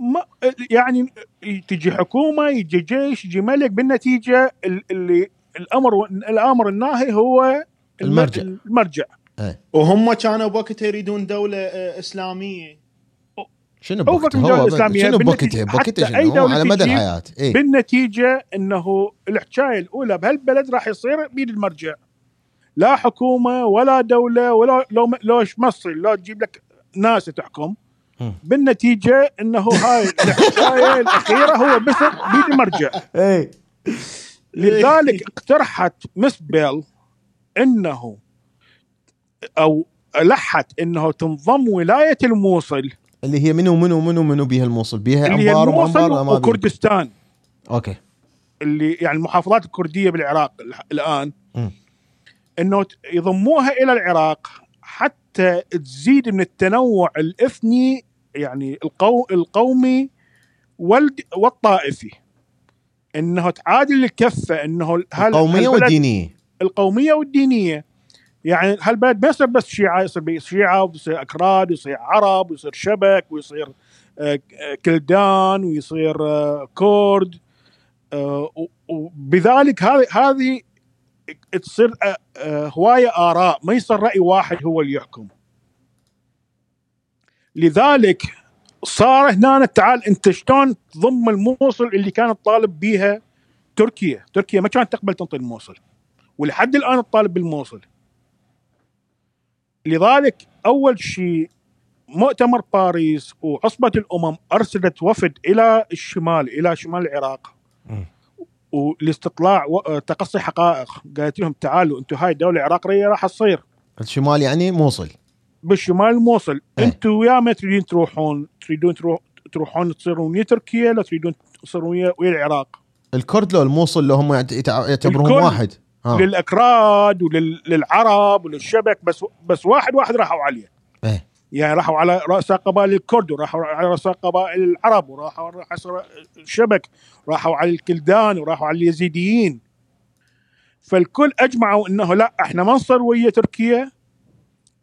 ما يعني تجي حكومة يجي جيش يجي ملك بالنتيجة ال- اللي الأمر الأمر الناهي هو الم- المرجع. المرجع. وهم كانوا بوقتها يريدون دولة آه، إسلامية. شنو هو بوقتها؟ الدولة هو الإسلامية شنو بالنتيجة- بوقتها؟ بوقتها أي شنو؟ دولة على مدى تجي الحياة إيه. بالنتيجة إنه الحكاية الأولى بهالبلد راح يصير بيد المرجع. لا حكومة ولا دولة ولا لو لو مصري لو تجيب لك ناس تحكم. بالنتيجة إنه هاي (laughs) الحكاية الأخيرة هو بس بيد المرجع إيه. لذلك اقترحت مسبل إنه أو لحت إنه تنضم ولاية الموصل. اللي هي منو منو منو منو بيها الموصل؟ بيها أنبار وانبار وكردستان. أوكي. اللي يعني المحافظات الكردية بالعراق الآن. مم. إنه يضموها إلى العراق حتى تزيد من التنوع الإثني يعني القو القومي والطائفي. إنه تعادل الكفة إنه هال- القومية والدينية. القومية والدينية. يعني هالبلد ما يصير بس شيعة يصير شيعة ويصير أكراد ويصير عرب ويصير شبك ويصير آه، كلدان ويصير آه، كرد آه، وبذلك هذه هذه تصير آه، آه، هواية آراء. ما يصير رأي واحد هو اللي يحكم. لذلك صار هنا تعال أنت شلون تضم الموصل اللي كانت طالب بيها تركيا؟ تركيا ما كانت تقبل تنطي الموصل ولحد الآن الطالب بالموصل. لذلك أول شيء مؤتمر باريس وعصبة الأمم أرسلت وفد إلى الشمال إلى شمال العراق. ولاستطلاع و- تقصي حقائق. قالت لهم تعالوا أنتم هاي الدولة العراقية راح تصير. الشمال يعني موصل. بالشمال الموصل إيه. أنتم يا ما تريدون تروحون تريدون تروح تروحون تصيرون ويا تركيا لا تريدون تصيرون ويا العراق. الكرد لو الموصل لو هم يعتبرون. واحد. ها للأكراد وللعرب وللشبك بس بس واحد واحد راحوا عليه. إيه. يعني راحوا على رؤساء قبائل الكرد وراحوا على رؤساء قبائل العرب وراحوا على الشبك راحوا على الكلدان وراحوا على اليزيديين. فالكل أجمعوا إنه لا إحنا ما نصير ويا تركيا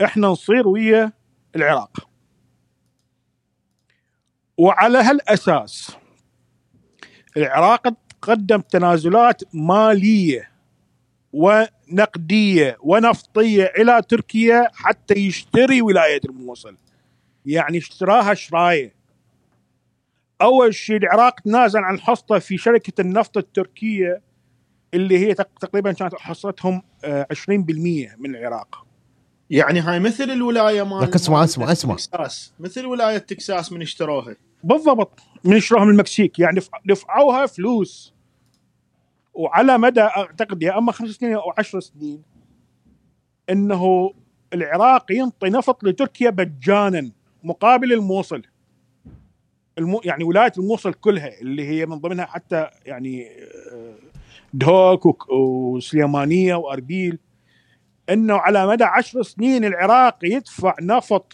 إحنا نصير ويا العراق. وعلى هالأساس العراق قدم تنازلات مالية ونقدية ونفطية إلى تركيا حتى يشتري ولاية الموصل. يعني اشتراها شراية. أول شيء العراق تنازل عن حصته في شركة النفط التركية اللي هي تق- تقريبا كانت حصتهم آه، 20% من العراق. يعني هاي مثل الولاية مال لك اسمع- اسمع- اسمع. تكساس. مثل ولاية تكساس من اشتروها بالضبط. من شروها من المكسيك. يعني دفع- دفعوها فلوس. وعلى مدى أعتقد يا أما خمس سنين أو عشر سنين إنه العراق ينطي نفط لتركيا مجانا مقابل الموصل. المو يعني ولاية الموصل كلها اللي هي من ضمنها حتى يعني آه، دهوك وك- وسليمانية وأربيل. إنه على مدى عشر سنين العراق يدفع نفط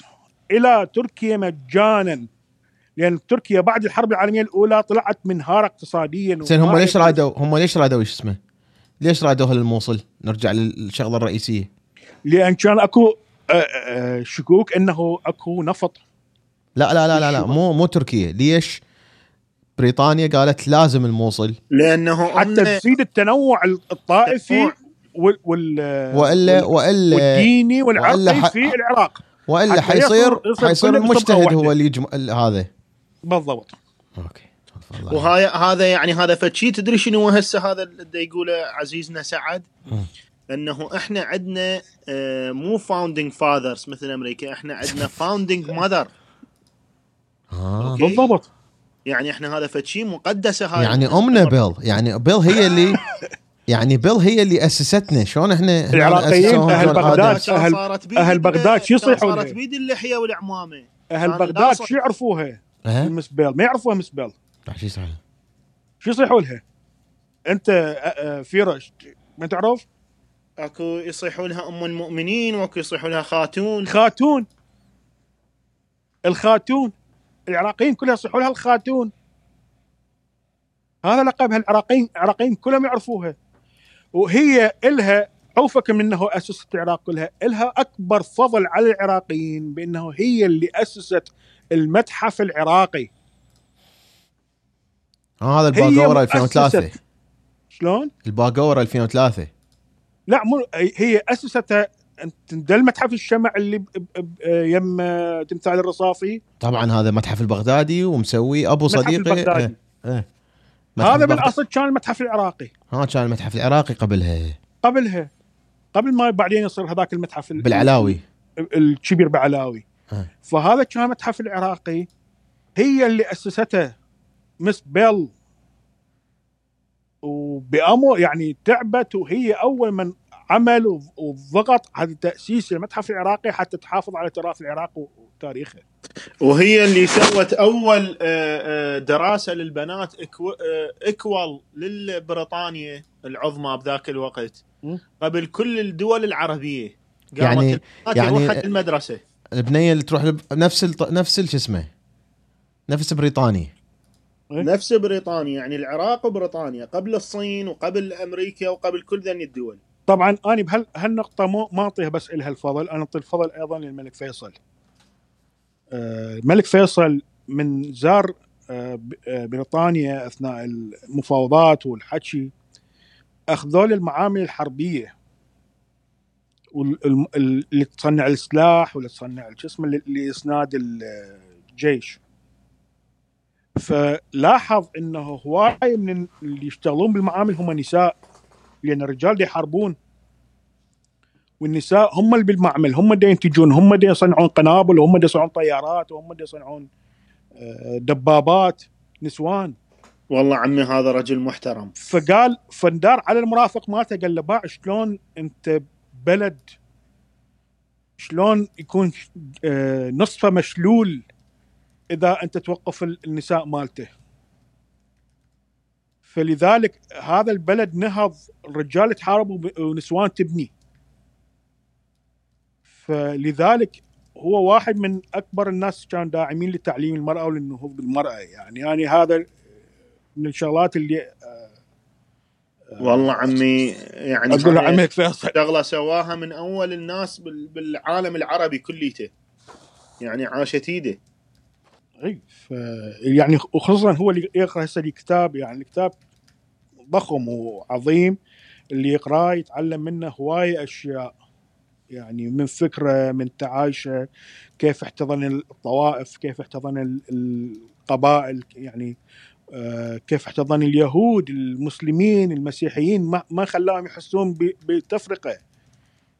إلى تركيا مجانا. لأن تركيا بعد الحرب العالمية الأولى طلعت منهارة اقتصاديا زين هم ليش رادوا هم ليش رادوا إيش اسمه؟ ليش رادوها للموصل؟ نرجع للشغلة الرئيسية لأن كان أكو آه، آه، شكوك إنه أكو نفط لا لا لا لا, لا مو مو تركيا ليش بريطانيا قالت لازم الموصل لأنه حتى تزيد التنوع الطائفي. وال, وال والا وال- والا والديني والعرقي في العراق وإلا حيصير حيصير المجتهد. هو اللي هذا بالضبط. okay. تفضل. وهاي هذا يعني هذا فشي. تدري شنو هسه هذا اللي يقوله عزيزنا سعد؟ مم. إنه إحنا عندنا آه، مو founding fathers مثل أمريكا. إحنا عندنا (laughs) founding mother آه. بالضبط. يعني إحنا هذا فشي مقدسة هاي. يعني أمنا بيل يعني بيل هي اللي (laughs) يعني بيل هي اللي أسستنا. شلون إحنا العراقيين جون بغداد. كان أهل- بغداد شو يصيحون صارت؟ بيد اللحية والعمامة. أهل بغداد. شو يعرفوها؟ ال Miss Bell. ما يعرفوها Miss Bell. راح شو يصير؟ شو يصيحوا لها؟ أنت فيرش ما تعرف؟ أكو يصيحوا لها أم المؤمنين وأكو يصيحوا لها خاتون. خاتون الخاتون. العراقيين كلها يصيحوا لها الخاتون. هذا لقبها العراقيين العراقيين كلهم يعرفوها. وهي إلها عوفك من إنه أسست العراق كلها. إلها أكبر فضل على العراقيين بإنه هي اللي أسست المتحف العراقي آه هذا هي الباقورة 2003 مؤسسة. شلون؟ الباقورة 2003 لا مو هي أسستها أنت ده المتحف الشمع اللي يم تمثال الرصافي طبعا هذا متحف البغدادي ومسوي أبو صديقي البغدادي. متحف هذا. بالاصل كان المتحف العراقي ها كان المتحف العراقي قبلها قبلها قبل ما بعدين يصير هذاك المتحف ال- بالعلاوي الكبير بعلاوي آه. فهذا كان المتحف العراقي هي اللي أسسته مس بيل. وبأمر يعني تعبت وهي أول من عمل وضغط على تاسيس المتحف العراقي حتى تحافظ على تراث العراق وتاريخه. وهي اللي سوت أول آه، آه، دراسة للبنات آه، إكوال للبريطانيا العظمى بذاك الوقت. قبل كل الدول العربية. قامت يعني- يعني- المدرسة. البنية اللي تروح لب... نفس الط... نفس ال- شو اسمه؟ نفس بريطانيا. إيه؟ نفس بريطانيا يعني العراق وبريطانيا قبل الصين وقبل أمريكا وقبل كل ذني الدول. طبعا أنا بهال هالنقطة مو ما أعطيها بس لها الفضل أنا أعطي الفضل أيضا للملك فيصل. آه، الملك فيصل من زار آه، آه، بريطانيا أثناء المفاوضات والحكي أخذوا له المعامل الحربية. ال- اللي تصنع السلاح واللي تصنع ل- لاسناد الجيش. فلاحظ إنه هواي من اللي يشتغلون بالمعامل هم نساء لأن الرجال دي يحاربون. والنساء هم اللي بالمعمل هم اللي ينتجون هم اللي يصنعون قنابل وهم اللي يصنعون طيارات وهم اللي يصنعون آه، دبابات نسوان. والله عمي هذا رجل محترم. فقال فندار على المرافق مالته قال له باع شلون أنت بلد شلون يكون آه، نصفه مشلول إذا أنت توقف ال- النساء مالته. فلذلك هذا البلد نهض الرجال تحاربوا ب- ونسوان تبني. فلذلك هو واحد من أكبر الناس كان داعمين لتعليم المرأة وللنهوض بالمرأة يعني. يعني هذا من الشغلات اللي والله عمي يعني أقول له عمك فيصل شغلة سواها من أول الناس بال- بالعالم العربي كليته. يعني عاشت ايده اي ف يعني وخصوصا هو اللي يقرأ هسه الكتاب يعني الكتاب ضخم وعظيم اللي يقراه يتعلم منه هواية أشياء. يعني من فكرة من تعايشه كيف احتضن الطوائف كيف احتضن ال- القبائل يعني كيف احتضن اليهود المسلمين المسيحيين ما ما خلاهم يحسون بتفرقة.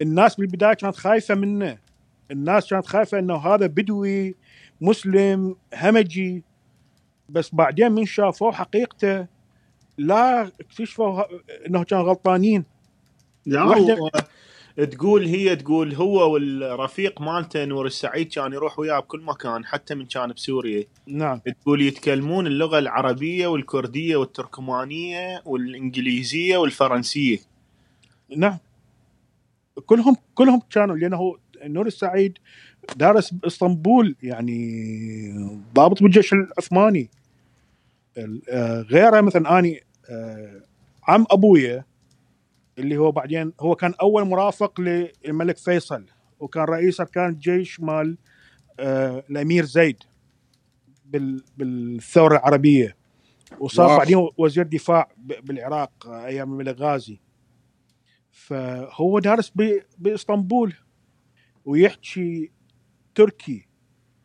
الناس بالبداية كانت خايفة منه. الناس كانت خايفة إنه هذا بدوي مسلم همجي. بس بعدين من شافوه حقيقته لا اكتشفوا إنه كان غلطانين. هو تقول هي تقول هو والرفيق مالته نور السعيد كان يروح وياه بكل مكان حتى من كان بسوريا نعم. تقول يتكلمون اللغة العربية والكردية والتركمانية والإنجليزية والفرنسية. نعم. كلهم كلهم كانوا لأنه نور السعيد دارس بإسطنبول يعني ضابط بالجيش العثماني. ال- آه، غيره مثلا آني آه، عم أبويا اللي هو بعدين هو كان أول مرافق للملك فيصل وكان رئيس أركان الجيش مال آه، الأمير زيد بال- بالثورة العربية. وصار واو. بعدين وزير دفاع بالعراق أيام الملك غازي. فهو دارس ب- بإسطنبول ويحكي تركي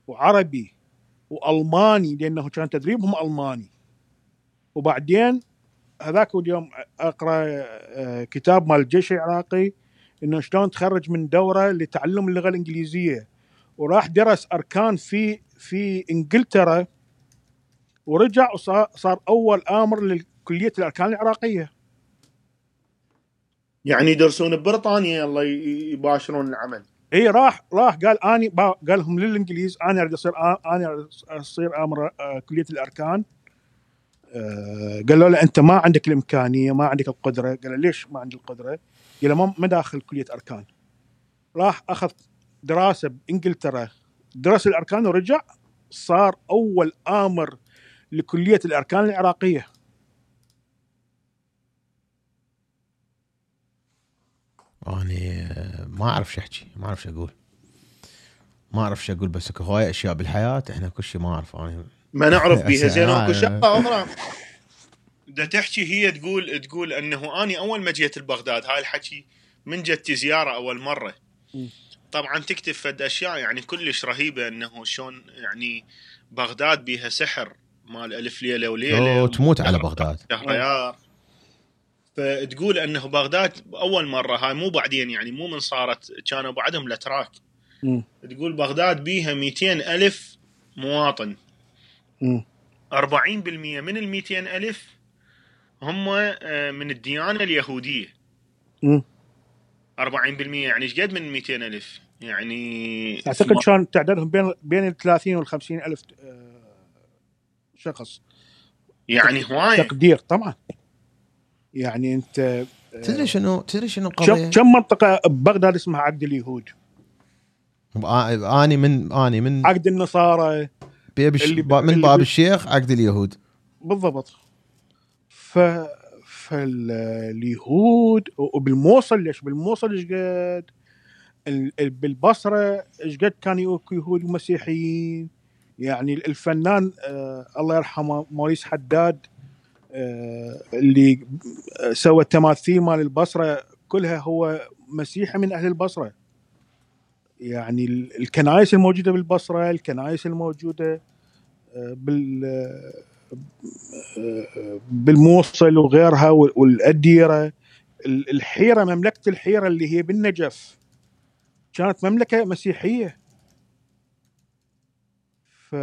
وعربي وألماني لأنه كان تدريبهم ألماني. وبعدين هذاك اليوم أقرأ آه، كتاب مال الجيش العراقي إنه شلون تخرج من دورة لتعلم اللغة الإنجليزية. وراح درس أركان في في إنجلترا ورجع وصار صار أول آمر لكلية الأركان العراقية. يعني يدرسون ببريطانيا ي- يباشرون العمل. إي راح راح. قال آني قال لهم للإنجليز أنا أريد أصير أنا أصير آمر آه، كلية الأركان. قالوا له أنت ما عندك الإمكانية ما عندك القدرة. قال ليش ما عندي القدرة؟ قال ما داخل كلية أركان. راح أخذ دراسة بإنجلترا. درس الأركان ورجع صار أول آمر لكلية الأركان العراقية. أني آه، ما أعرف شو أحكي ما أعرف شو أقول. ما أعرف شو أقول بس اكو هواي أشياء بالحياة إحنا كل شيء ما اعرف أنا ما نعرف (laughs) بيها زين أكو. شغله أخرى دا تحكي هي تقول تقول إنه أني أول ما جيت لبغداد هاي الحكي من جتي زيارة أول مرة. طبعا تكتب فد اشياء يعني كلش رهيبة إنه شلون يعني بغداد بيها سحر مال ألف ليلة وليلة أوه، تموت على بغداد شهريار فتقول إنه بغداد أول مرة هاي مو بعدين يعني مو من صارت كانوا بعدهم الأتراك. تقول بغداد بيها 200 ألف مواطن. 40% من ال 200 ألف هم آه، من الديانة اليهودية. مم. 40% يعني إيش قد من 200 ألف؟ يعني أعتقد كان تعدادهم بين بين ال 30 وال 50 ألف آه، شخص. يعني هوايه تقدير طبعا. يعني أنت تدري شنو؟ تدري شنو كم قضية؟ كم منطقة ببغداد اسمها عقد اليهود؟ آني من آني من عقد النصارى. بيب الش- اللي- من اللي باب الشيخ عقد اليهود. بالضبط. ف فاليهود وبالموصل ليش؟ بالموصل إيش قد؟ ال- ال- بالبصرة إيش قد اكو يهود ومسيحيين؟ يعني الفنان آه الله يرحمه موريس حداد آه اللي سوى التماثيل مال البصرة كلها هو مسيحي من أهل البصرة. يعني ال- الكنائس الموجودة بالبصرة الكنائس الموجودة آه، بال آه، بالموصل وغيرها وال- والأديرة. ال- الحيرة مملكة الحيرة اللي هي بالنجف كانت مملكة مسيحية. ف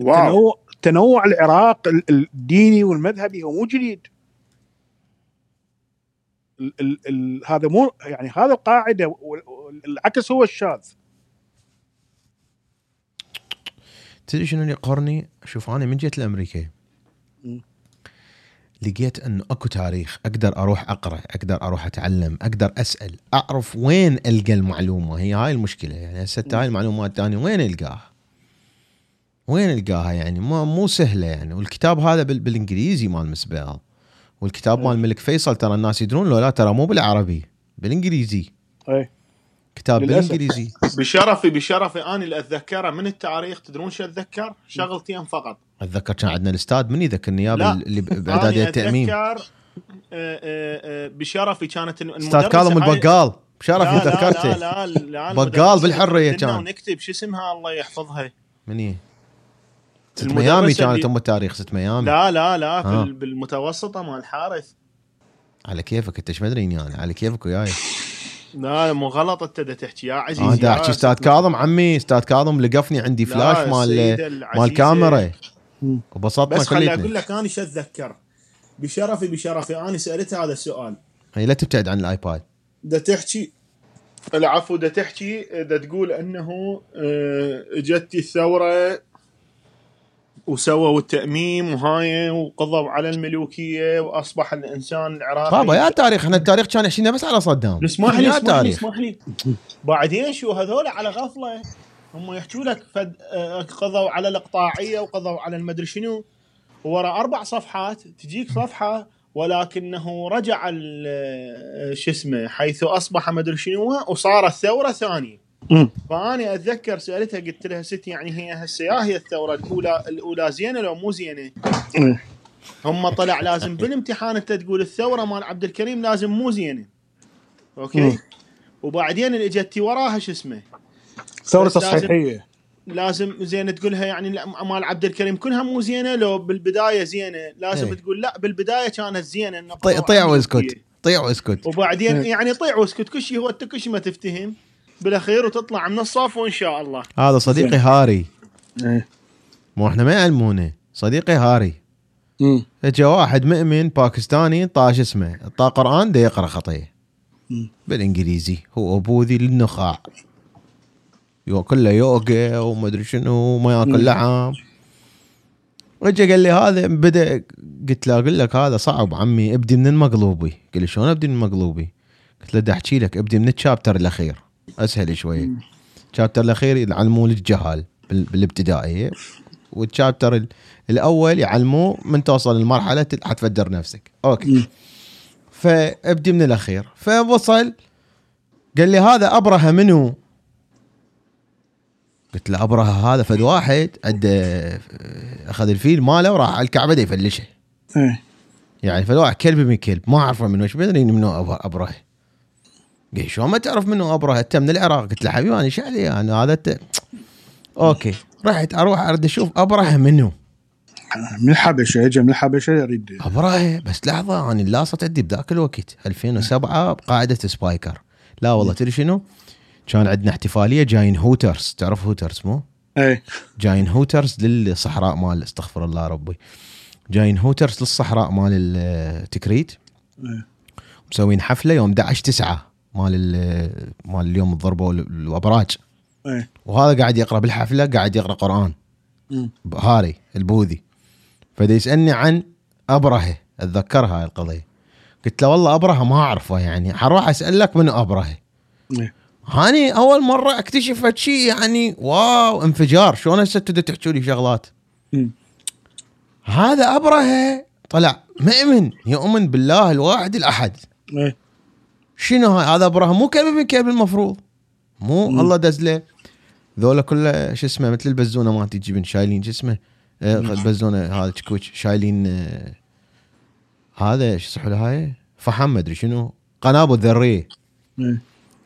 واو. تنوع, العراق ال- الديني والمذهبي هو مو جديد. ال ال هذا مو يعني هذا القاعدة وال- والعكس هو الشاذ. تدري شنو اللي يقهرني؟ شوف أنا من جيت لأمريكا. لقيت انه أكو تاريخ أقدر أروح أقرأ أقدر أروح أتعلم أقدر أسأل أعرف وين ألقى المعلومة. هي هاي المشكلة. يعني هسه هاي المعلومات الثانية وين ألقاها؟ وين ألقاها يعني؟ ما مو سهلة يعني. والكتاب هذا بال بالإنجليزي مال مسبال والكتاب مال الملك فيصل ترى الناس يدرون لو لا ترى مو بالعربي بالإنجليزي. أي. كتاب للأسف. بالإنجليزي. (laughs) بشرفي بشرفي أنا اللي اتذكره من التاريخ تدرون شو أتذكر؟ شغلتين فقط. أتذكر كان عندنا الأستاذ من يذكرني اياه لا. اللي ب- باعداديه أنا التامين أتذكر آه، آه، آه، بشرفي كانت الم- أستاذ كاظم البقال. بشرف لا انت لا ذكرته لا لا لا بقال اللي كان. ونكتب. شو اسمها؟ الله يحفظها. من هي؟ ست ميامي كانت أم التاريخ ست ميامي. لا لا لا في آه. ال- بالمتوسطة مال الحارث على كيفك أنت إيش مدري أنا على كيفك وياي. لا مو غلط أنت دا تحكي. يا عزيزي آه، أنت يا أحكي أستاذ ست- كاظم عمي أستاذ كاظم لقفني عندي لا، فلاش مال. مال كاميرا. وبسطنا بس خلي كليتنا أقول لك أنا شو أتذكر؟ بشرفي بشرفي. أنا سألت هذا السؤال. هي لا تبتعد عن الآيباد. دا تحكي العفو دا تحكي دا تقول أنه آه، إجت الثورة وسووا التاميم وهاي وقضوا على الملوكية وأصبح الإنسان العراقي. بابا يا تاريخ إحنا التاريخ كان يحشينا بس على صدام. اسمح لي اسمح لي تاريخ. اسمح لي. بعدين شو هذول على غفلة. هم يحكوا لك فد آه، قضوا على الإقطاعية وقضوا على المدري شنو. ورا أربع صفحات تجيك صفحة ولكنه رجع ال- آه، شو اسمه حيث أصبح مدري شنو وصارت ثوره ثانية. مم. فأني أتذكر سألتها قلت لها ستي يعني هي هسه يا هي الثورة الأولى الأولى زينة لو مو زينة إيه. هم طلع لازم بالامتحان أنت تقول الثورة مال عبد الكريم لازم مو زينة okay مم. وبعدين اللي اجت وراها شو اسمه ثورة تصحيحيه لازم زين تقولها يعني مال عبد الكريم كلها مو زينة لو بالبداية زينة لازم إيه. تقول لا بالبداية كانت زينة طيع واسكت. طيع واسكت وبعدين إيه. يعني طيع واسكت كل شيء هو انت كل شيء ما تفتهم بالاخير وتطلع من الصف وإن شاء الله. هذا صديقي. هاري. إيه. مو إحنا ما يعلمونه صديقي هاري. اجى واحد مؤمن باكستاني طاش اسمه. طا قرآن دا يقرأ خطيه. بالإنجليزي. هو بوذي للنخاع. يو كله يوغا وما أدري شنو وما يأكل. لحم. رجع قال لي هذا بدا قلت له أقول لك هذا صعب عمي ابدي من المقلوبي. قال لي شلون ابدي من المقلوبي؟ قلت له أحكي لك ابدي من ال chapter الأخير. أسهل شوية ال chapter الأخير يعلمون الجهال بال- بالابتدائيه وال chapter ال- الأول يعلموه من توصل لمرحلة حتفجر نفسك. okay. فابدي من الأخير. فوصل قال لي هذا أبرهة منو؟ قلت له أبرهة هذا فد واحد عنده أخذ الفيل ماله وراح على الكعبة يفلشه. إيه. يعني فد واحد كلب من كلب ما أعرفه منو إيش بدري منو أبرهة. قال شلون ما تعرف منو ابرهه انت من العراق. قلت له حبيبي أنا إيش علي؟ أنا هذا انت okay. رحت أروح أرد أشوف ابرهه منو. من الحبشة اجى من الحبشة يريد ابرهه بس لحظة أنا اللاصت عندي بذاك الوقت. 2007 بقاعده سبايكر. لا والله تدري شنو؟ كان عندنا احتفالية جايين Hooters. تعرف Hooters مو؟ إيه. جايين Hooters للصحراء مال استغفر الله ربي. جايين Hooters للصحراء مال التكريت إيه. مسوين حفلة يوم 11 9 مال ال- مال اليوم ضربوا الابراج إيه. وهذا قاعد يقرأ بالحفلة قاعد يقرأ قرآن. مم. هاري البوذي. فدا يسألني عن ابرهه أتذكر هاي القضية. قلت له والله ابرهه ما أعرفه يعني حروح اسالك من ابرهه إيه. فاني أول مرة اكتشف شيء يعني wow انفجار. شلون هسه تبدأ تحكوا لي شغلات؟ مم. هذا ابرهه طلع مؤمن يؤمن بالله الواحد الأحد. إيه. شنو هاي؟ هذا ابرهه مو كلب من كلب المفروض. مو مم. الله دز له ذولا كله شو اسمه مثل البزونة مالت الجبن شايلين شو اسمه؟ آه، البزونه هذا كوتش؟ شايلين آه، هذا شو يصحوا له هاي؟ فحم ما أدري شنو. قنابل ذريه إيه.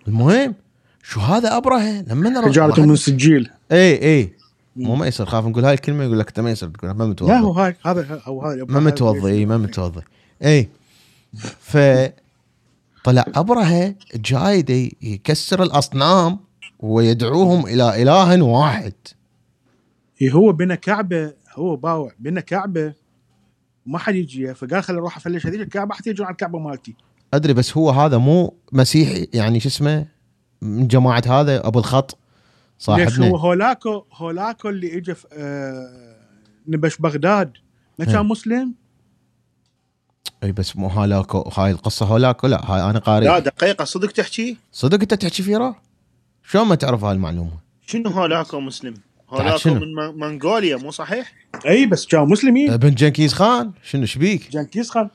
المهم شو هذا ابرهه لما نرى واحد- من سجيل اي اي مو ما يصير. خاف نقول هاي الكلمة يقول لك انت ما يصير تقول ما متوضي. لا هو هاي هذا هو هذا ما متوضي اي ما متوضي. اي ف طلع ابرهه جاي يكسر الأصنام ويدعوهم إلى إله واحد هو بنى كعبة هو باوع بنى كعبة ما حد يجي فقال خلي أروح أفلش هذيك الكعبة حتى يجون على الكعبة مالتي أدري بس هو هذا مو مسيحي يعني شو اسمه من جماعة هذا أبو الخط ليش هو صاحبنا هولاكو هولاكو اللي اجى في آه نبش بغداد ما كان إيه. مسلم؟ اي بس مو هولاكو هاي القصة هولاكو لا هاي أنا قاري. لا دقيقة صدق تحكي؟ صدق أنت تحكي فيرا شلون ما تعرف هاي المعلومة؟ شنو هولاكو مسلم؟ هولاكو؟ من من- منغوليا مو صحيح؟ إي بس كانوا مسلمين. ابن جنكيز خان شنو شبيك جنكيز خان.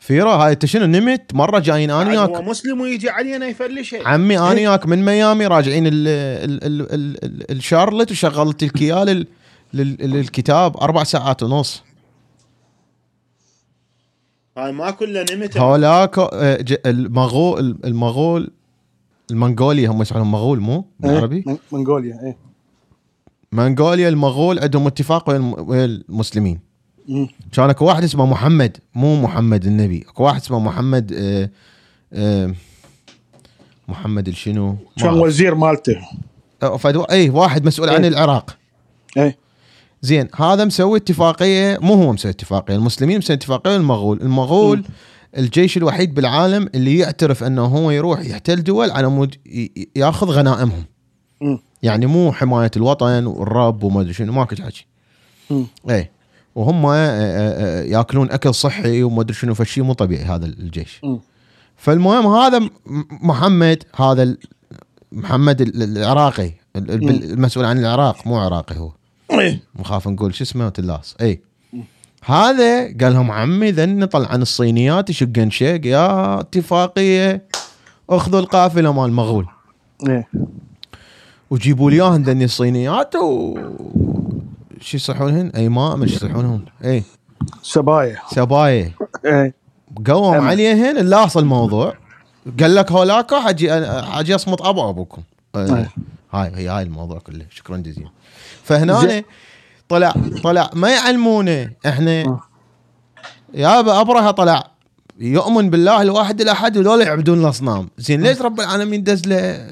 فيرا هاي أنت شنو نمت؟ مرة جايين أنا عاد هو وياك مسلم ويجي علينا يفلشه عمي أنا وياك من ميامي راجعين ال ال ال ال ال الشارلت وشغلت لك اياه لل- لل- للكتاب أربع ساعات ونص. هاي ما كله نمت هولاكو آه، ج- المغول المغول المنغوليا هم يسمونهم مغول مو؟ بالعربي؟ من- منغوليا اي منغوليا المغول عندهم اتفاق ويا الم- ويا المسلمين. كان اكو واحد اسمه محمد مو محمد النبي. اكو واحد اسمه محمد آه آه محمد الشنو كان. وزير مالته. آه،. اي واحد مسؤول عن إيه. العراق. اي زين هذا مسوي اتفاقية مو هو مسوي اتفاقية المسلمين مسوي اتفاقية المغول المغول الجيش الوحيد بالعالم اللي يعترف إنه هو يروح يحتل دول على مود ياخذ غنائمهم. يعني مو حماية الوطن والرب وما أدري شنو ماكو حكي. إيه وهم آه، آه، آه، ياكلون أكل صحي وما أدري شنو فشي مو طبيعي هذا الجيش. فالمهم هذا محمد هذا محمد ال- العراقي. المسؤول عن العراق مو عراقي هو. مخاف نقول شو اسمه تلاص. اي هذا قال لهم عمي ذن نطلع عن الصينيات يشقن شق يا اتفاقية. أخذوا القافلة مال المغول إيه. وجيبوا لي إياهن ذني الصينيات و شو يصحونهن ايماء من شو يصحونهم اي سبايا سباية. إيه. قوم. عليهن اللاص الموضوع. قال لك هولاكو حجي حجي أصمت أبو أبوكم. أي. هاي هي هاي الموضوع كله. شكرا جزيلا. فهنا. طلع طلع. ما يعلمونه إحنا آه. يا أبرهة طلع. يؤمن بالله الواحد الاحد وذول يعبدون الأصنام. زين ليش رب العالمين دز له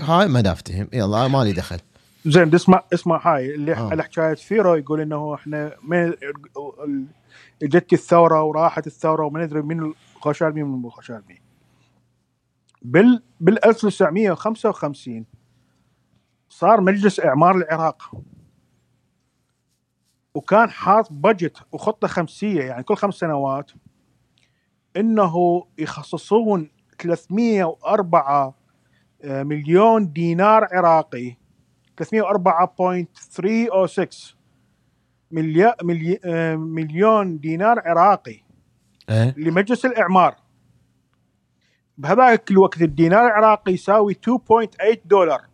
هاي؟ ما دافتهم. يلا ما لي دخل. زين اسمع اسمع هاي. اللي آه. على حكاية فيرو يقول إنه إحنا ما اجت الثورة وراحت الثورة وما ندري من الخشالمي من الخشالمي بال بال 1955 صار مجلس إعمار العراق. وكان حاط بجت وخطة خمسية يعني كل خمس سنوات إنه يخصصون 304 آه، مليون دينار عراقي 304.306 مليا- ملي- آه، مليون دينار عراقي إيه. لمجلس الإعمار. بهذاك الوقت الدينار العراقي يساوي 2.8 دولار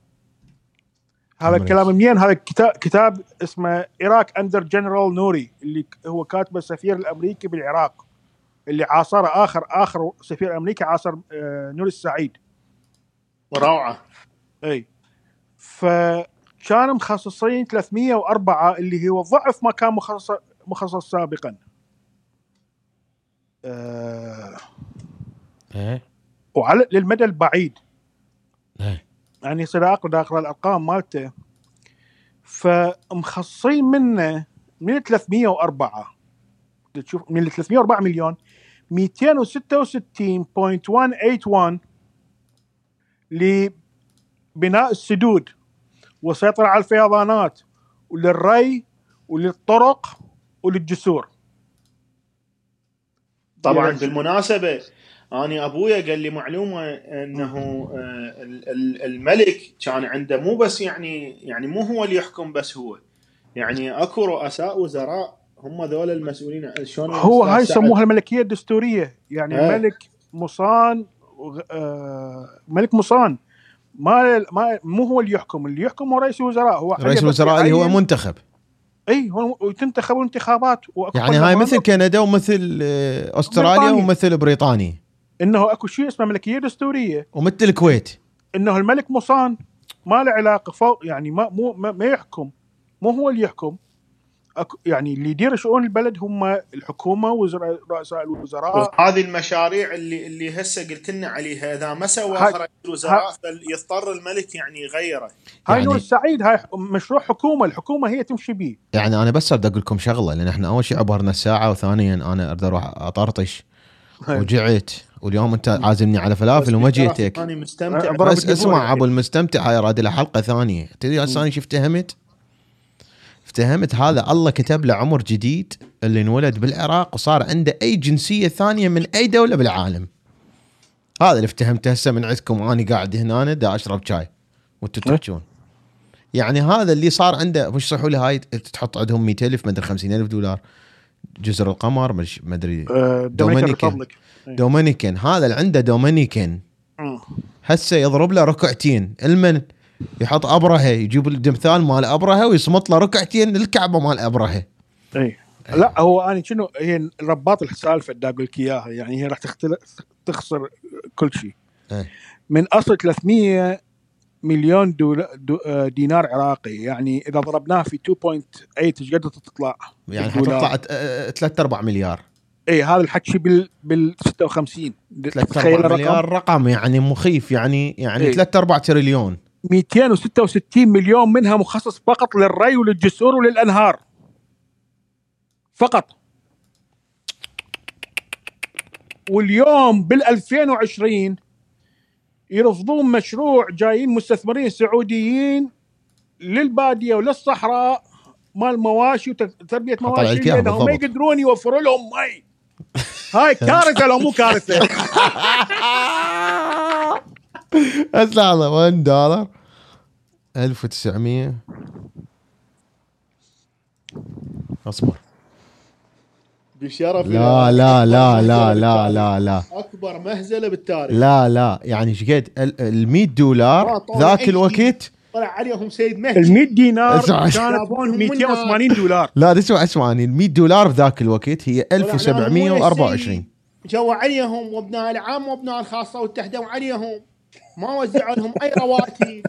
هذا. الكلام منين هذا كتاب كتاب اسمه عراق أندر جنرال نوري اللي هو كاتبه السفير الأمريكي بالعراق اللي عاصره آخر آخر سفير أمريكي عاصر آه، نور السعيد. روعه إي. فكانوا مخصصين 304 اللي هو ضعف ما كان مخصص مخصص سابقا. آه. إيه. وعلى للمدى البعيد. إيه. يعني يصير اقرا أقرأ الأرقام مالته. فمخصصين منه من 304 تشوف من 304 مليون 266.181 لبناء السدود والسيطرة على الفيضانات وللري وللطرق وللجسور. طبعا يعني- أنا أبويا قال لي معلومة أنه آه، ال- ال- الملك كان عنده مو بس يعني يعني مو هو اللي يحكم بس هو. يعني أكو رؤساء وزراء هم ذول المسؤولين. شلون هو هاي؟ يسموها الملكية الدستورية. يعني إيه. الملك مصان آه، ملك مصان. ما ما مو هو اللي يحكم. اللي يحكم هو رئيس الوزراء. هو رئيس الوزراء اللي هو منتخب. إي هو انتخابات وأكو يعني هاي. مثل كندا ومثل آه، أستراليا بريطانيا. ومثل بريطانيا. إنه أكو شيء اسمه ملكية دستورية. ومثل الكويت. إنه الملك مصان ما له علاقة فوق يعني ما مو ما, ما يحكم. مو هو اللي يحكم. أكو يعني اللي يدير شؤون البلد هم الحكومة وزراء رؤساء الوزراء. وهذه المشاريع اللي اللي هسه قلت لنا عليها إذا ما سوى رئيس الوزراء فيضطر الملك يعني يغيره. هاي يعني- نور السعيد هاي مشروع حكومة الحكومة هي تمشي به يعني أنا بس بدي أقول لكم شغلة لأن إحنا أول شيء عبرنا الساعة وثانيا أنا أريد أروح أطرطش. وجعت. واليوم انت عازمني على فلافل وما جيتك. أنا مستمتع بس اسمع. أبو المستمتع هاي راد له حلقه ثانية. تدري هسه أنا شو افتهمت؟ افتهمت هذا الله كتب له عمر جديد اللي انولد بالعراق وصار عنده أي جنسية ثانية من أي دولة بالعالم. هذا اللي افتهمته هسه من عندكم. وأنا قاعد هنا دا أشرب شاي. وأنتم إيه. تحجون. يعني هذا اللي صار عنده وش صحوا لي هاي؟ تحط عندهم 100000 مدري 50000 دولار. جزر القمر مش- مدري آه، Dominican. Republic Dominican هذا اللي عنده Dominican. هسه يضرب له ركعتين المن يحط أبرهة يجيب التمثال مال أبرهة ويصمت له ركعتين للكعبة مال أبرهة اي لا هو أنا شنو هي رباط السالفه بدي أقول لك إياها يعني هي راح تختل- تخسر كل شيء إيه. من أصل 300 مليون دول دو آه، دينار عراقي يعني إذا ضربناه في 2.8 إيش قد تطلع؟ يعني. حتطلع آه، ثلاث ارباع مليار اي هذا الحكي بال بال 56 ثلاث تخيل مليار رقم يعني مخيف يعني يعني إيه. ثلاث ارباع تريليون. 266 مليون منها مخصص فقط للري وللجسور وللأنهار. فقط. واليوم بال 2020 يرفضون مشروع جايين مستثمرين سعوديين للبادية وللصحراء مال مواشي وتربيه مواشي لانهم ما. يقدرون يوفروا لهم مي. هاي كارثة لو مو كارثة. (laughs) بس لحظة 1 دولار؟ 1900 أصبر. بشرف لا لا لا لا لا لا لا. أكبر مهزلة بالتاريخ. لا لا يعني إيش قد ال 100 دولار طبعاً ذاك. الوقت طلع عليهم سيد ال مهدي 100 دينار. كانت جابونهم 280 دولار. لا اسمع اسمعني ال 100 دولار بذاك الوقت هي طلع لهم 1724 جو عليهم وابناء العام وابناء الخاصة واتحدوا عليهم. ما وزعوا لهم أي رواتب. (laughs)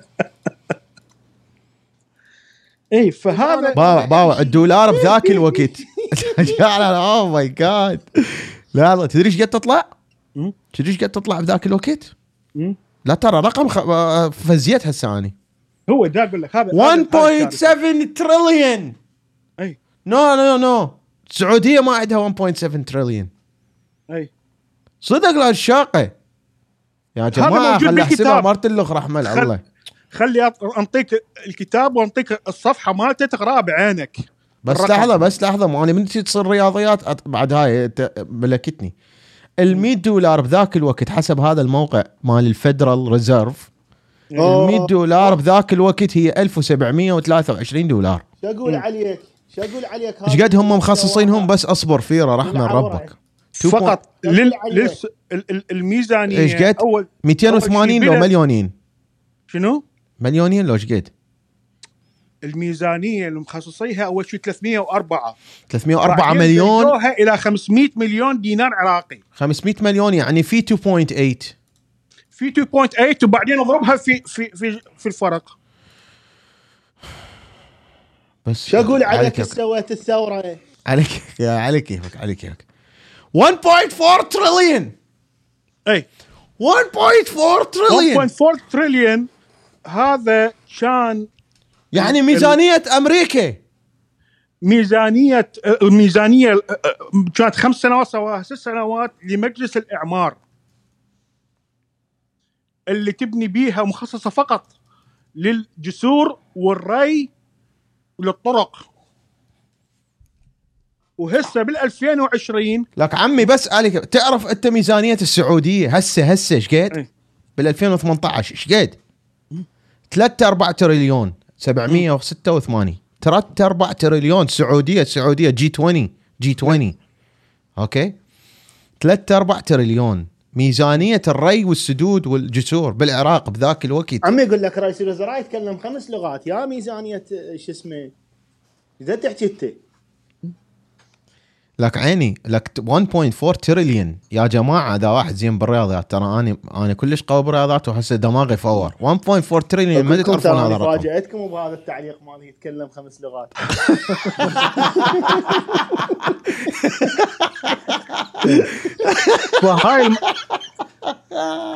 اي فهذا (laughs) باوع باوع الدولار بذاك الوقت. oh my God لا لا. تدري إيش قد تطلع؟ تدري إيش قد تطلع بذاك الوقت؟ لا ترى رقم خ... آه، فزيت هسه اني هو دا أقول لك هذا هذا- هذا 1.7 تريليون أي. no no no السعوديه ما عندها 1.7 تريليون أي. صدق لا الشاقة يا جماعة خلي احسبها. مرت اللخ رحمة خل- الله. خلي أنطيك الكتاب وأنطيك الصفحة مالته تقراها بعينك بس الرقم. لحظة بس لحظة ما أنا من تجي تصير رياضيات. أت- بعد هاي ت- ملكتني ال 100 دولار بذاك الوقت حسب هذا الموقع مال ال Federal Reserve ال 100 دولار بذاك الوقت هي 1723 دولار. شو أقول عليك؟ شو أقول عليك؟ إيش قد هم مخصصينهم؟ بس أصبر فد مرة رحمة. ربك فقط لل... للس... ال- ال- الميزانية إيش قد؟ اول 280 أول لو مليونين. شنو؟ مليونين لو إيش قد؟ الميزانية اللي مخصصيها أول شيء 304 304 بعدين مليون. إلى 500 مليون دينار عراقي. 500 مليون يعني في 2.8 في 2.8 وبعدين اضربها في في في في الفرق. بس شو أقول على عليك سويت الثورة؟ على كيفك يا على كيفك على كيفك 1.4 تريليون إي. 1.4 تريليون 1.4 تريليون هذا كان يعني ميزانية أمريكا. ميزانية الميزانيه كانت خمس سنوات سواها ست سنوات لمجلس الإعمار. اللي تبني بيها مخصصة فقط للجسور والري وللطرق وهسه بال 2020 لك عمي بس عليك تعرف أنت ميزانية السعودية هسه هسه إيش قد؟ إيه. بال 2018 إيش قد؟ 3 4 تريليون 786 3 4 تريليون سعودية السعودية G 20 G 20 okay 3 4 تريليون ميزانية الري والسدود والجسور بالعراق بذاك الوقت. عمي يقول لك رئيس الوزراء يتكلم خمس لغات. يا ميزانية شو اسمه إذا تحكي أنت. لك عيني لك 1.4 تريليون يا جماعة إذا واحد زين بالرياضيات ترى أنا أنا كلش قوي بالرياضيات وهسه دماغي فور. 1.4 تريليون ما تعرفون هذا الرقم. فاجاتكم بهذا التعليق مالي يتكلم خمس لغات. (laughs) الم...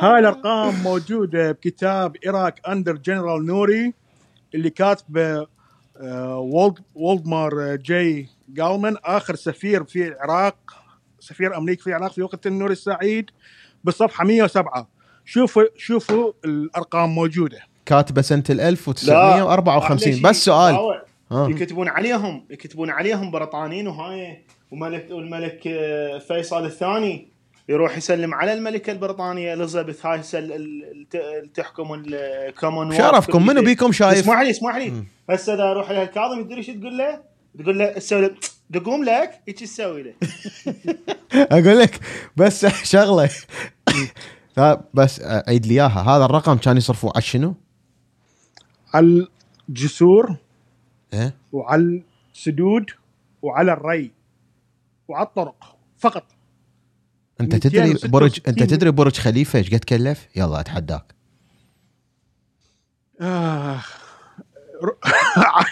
هاي الأرقام موجودة بكتاب Iraq under General Nuri اللي كاتبه آه، وولد وولدمار آه، جي جالمان آخر سفير في العراق سفير أمريكي في العراق في وقت النوري السعيد بالصفحه 107 شوفوا شوفوا الأرقام موجودة. كاتبة سنة ال لا. 1954 معلش، بس سؤال. يكتبون عليهم يكتبون عليهم بريطانيين وهاي وملك والملك آه، فيصل الثاني يروح يسلم على الملكة البريطانية إليزابيث هاي تحكم الكومن شرفكم منو بيكم شايف؟ اسمح لي اسمح لي. هسه إذا أروح لها الكاظم تدري إيش تقول له؟ تقول له تسوي له تقوم لك هيك تسوي له (laughs) أقول لك بس (laughs) شغلة. بس عيد لي إياها. هذا الرقم كان يصرفوا على شنو؟ على الجسور إيه؟ وعلى السدود وعلى الري وعلى الطرق فقط. أنت تدري 266 برج أنت تدري برج خليفة إيش قد كلف؟ يلا أتحداك. آه.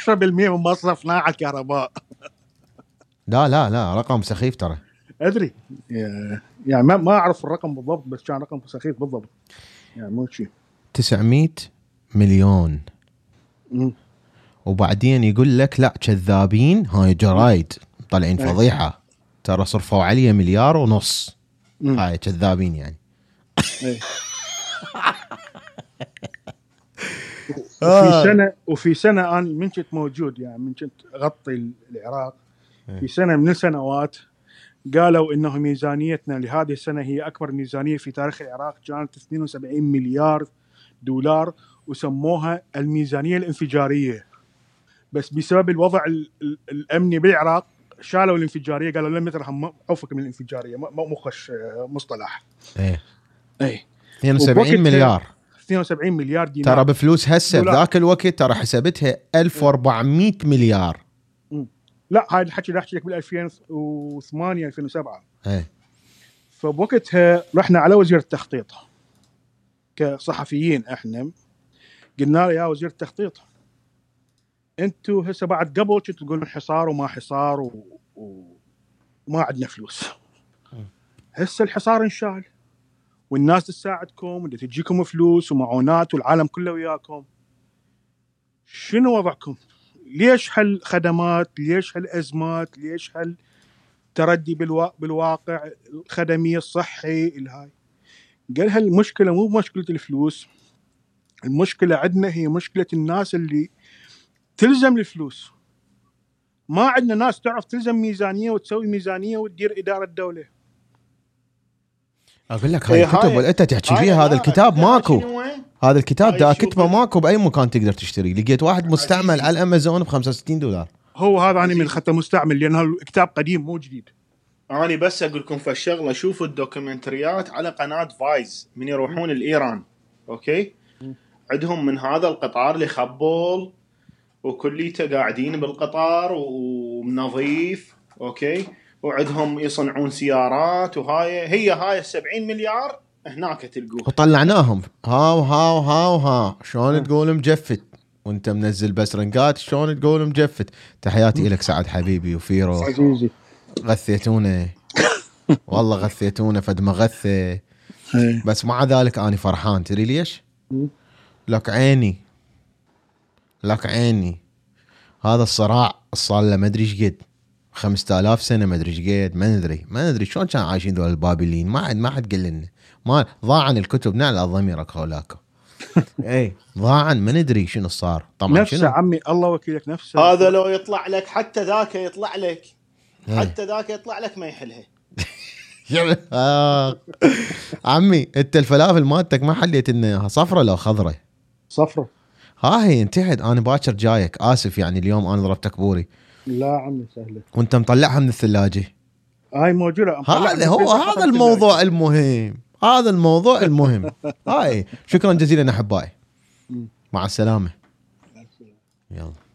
10% من مصرفنا على الكهرباء لا لا لا رقم سخيف ترى. أدري. يعني ما ما أعرف الرقم بالضبط بس كان رقم سخيف بالضبط. يعني مو شيء 900 مليون. مم. وبعدين يقول لك لا كذابين. هاي جرايد. طالعين. فضيحة. ترى صرفوا عليه مليار ونص. مم. هاي كذابين يعني. (laughs) آه. وفي سنة وفي سنة أنا من كنت موجود يعني من كنت أغطي العراق. إيه. في سنة من السنوات قالوا إنه ميزانيتنا لهذه السنة هي أكبر ميزانية في تاريخ العراق كانت 72 مليار دولار وسموها الميزانية الانفجارية. بس بسبب الوضع ال- ال- الأمني بالعراق شالوا الانفجارية قالوا لم يترحم عفك من الانفجارية مو خش آه، مصطلح. إيه. اي 72 وبوقتها- مليار. 72 مليار دينار. ترى بفلوس هسه. بذاك الوقت ترى حسبتها 1400 مليار. لا هاي الحكي اللي احكي لك بال 2008 2007 إيه. فبوقتها رحنا على وزير التخطيط. كصحفيين إحنا قلنا له يا وزير التخطيط أنتوا هسه بعد قبل كنتوا تقولون حصار وما حصار و... و... وما عندنا فلوس. هسه الحصار انشال والناس تساعدكم ودا تجيكم فلوس ومعونات والعالم كله وياكم شنو وضعكم؟ ليش هالخدمات؟ ليش هالأزمات؟ ليش هالتردي بالوا... بالواقع الخدمي الصحي الهاي؟ قال هالمشكلة مو مشكله الفلوس المشكلة عندنا هي مشكلة الناس اللي تلزم الفلوس ما عندنا ناس تعرف تلزم ميزانية وتسوي ميزانية وتدير إدارة دوله أقول لك هاي إيه، الكتب هاي- أنت تحكي فيها هذا الكتاب ماكو؟ هذا الكتاب دا كتبه ماكو بأي مكان تقدر تشتري. لقيت واحد مستعمل. على الامازون ب 65 دولار. هو هذا أنا من خطه مستعمل لأن الكتاب قديم مو جديد. أنا بس أقول لكم فالشغله شوفوا الدوكيومنتريات على قناة فايز من يروحون لايران أوكي؟ عندهم من هذا القطار لخبول وكليته قاعدين بالقطار ونظيف أوكي؟ وعندهم يصنعون سيارات وهاي. هي هاي ال 70 مليار هناك تلقوها. وطلعناهم. هاو هاو هاو ها شلون تقول مجفت؟ وانت منزل بس رنقات شلون تقول مجفت؟ تحياتي لك سعد حبيبي وفيرو عزيزي. غثيتونا. (laughs) والله غثيتونا فد ما غثه بس مع ذلك أنا فرحان. تدري ليش؟ لك عيني. لك عيني. هذا الصراع صار له ما أدري إيش قد. 5000 سنة ما أدري إيش قد ما ندري ما ندري شلون كانوا عايشين ذول البابليين ما حد ما حد قال لنا. ما ضاعن الكتب نعل ضميرك هولاكو (laughs) اي ضاعن ما ندري شنو صار. طبعا نفسه شنو؟ عمي الله وكيلك نفسه. هذا لو يطلع لك حتى ذاك يطلع لك. إيه. حتى ذاك يطلع لك ما يحلها. (laughs) آه. عمي أنت الفلافل مالتك ما حليت لنا اياها صفرة لو خضرة. صفرة. ها هي انتهت. أنا باكر جايك. آسف يعني اليوم أنا ضربتك بوري. لا عمي سهلة. وانت مطلعها من الثلاجة. هاي موجودة. هذا هو هذا الموضوع المهم. هذا الموضوع المهم. (laughs) هاي. شكرا جزيلا أحبائي. مع السلامة. يلا.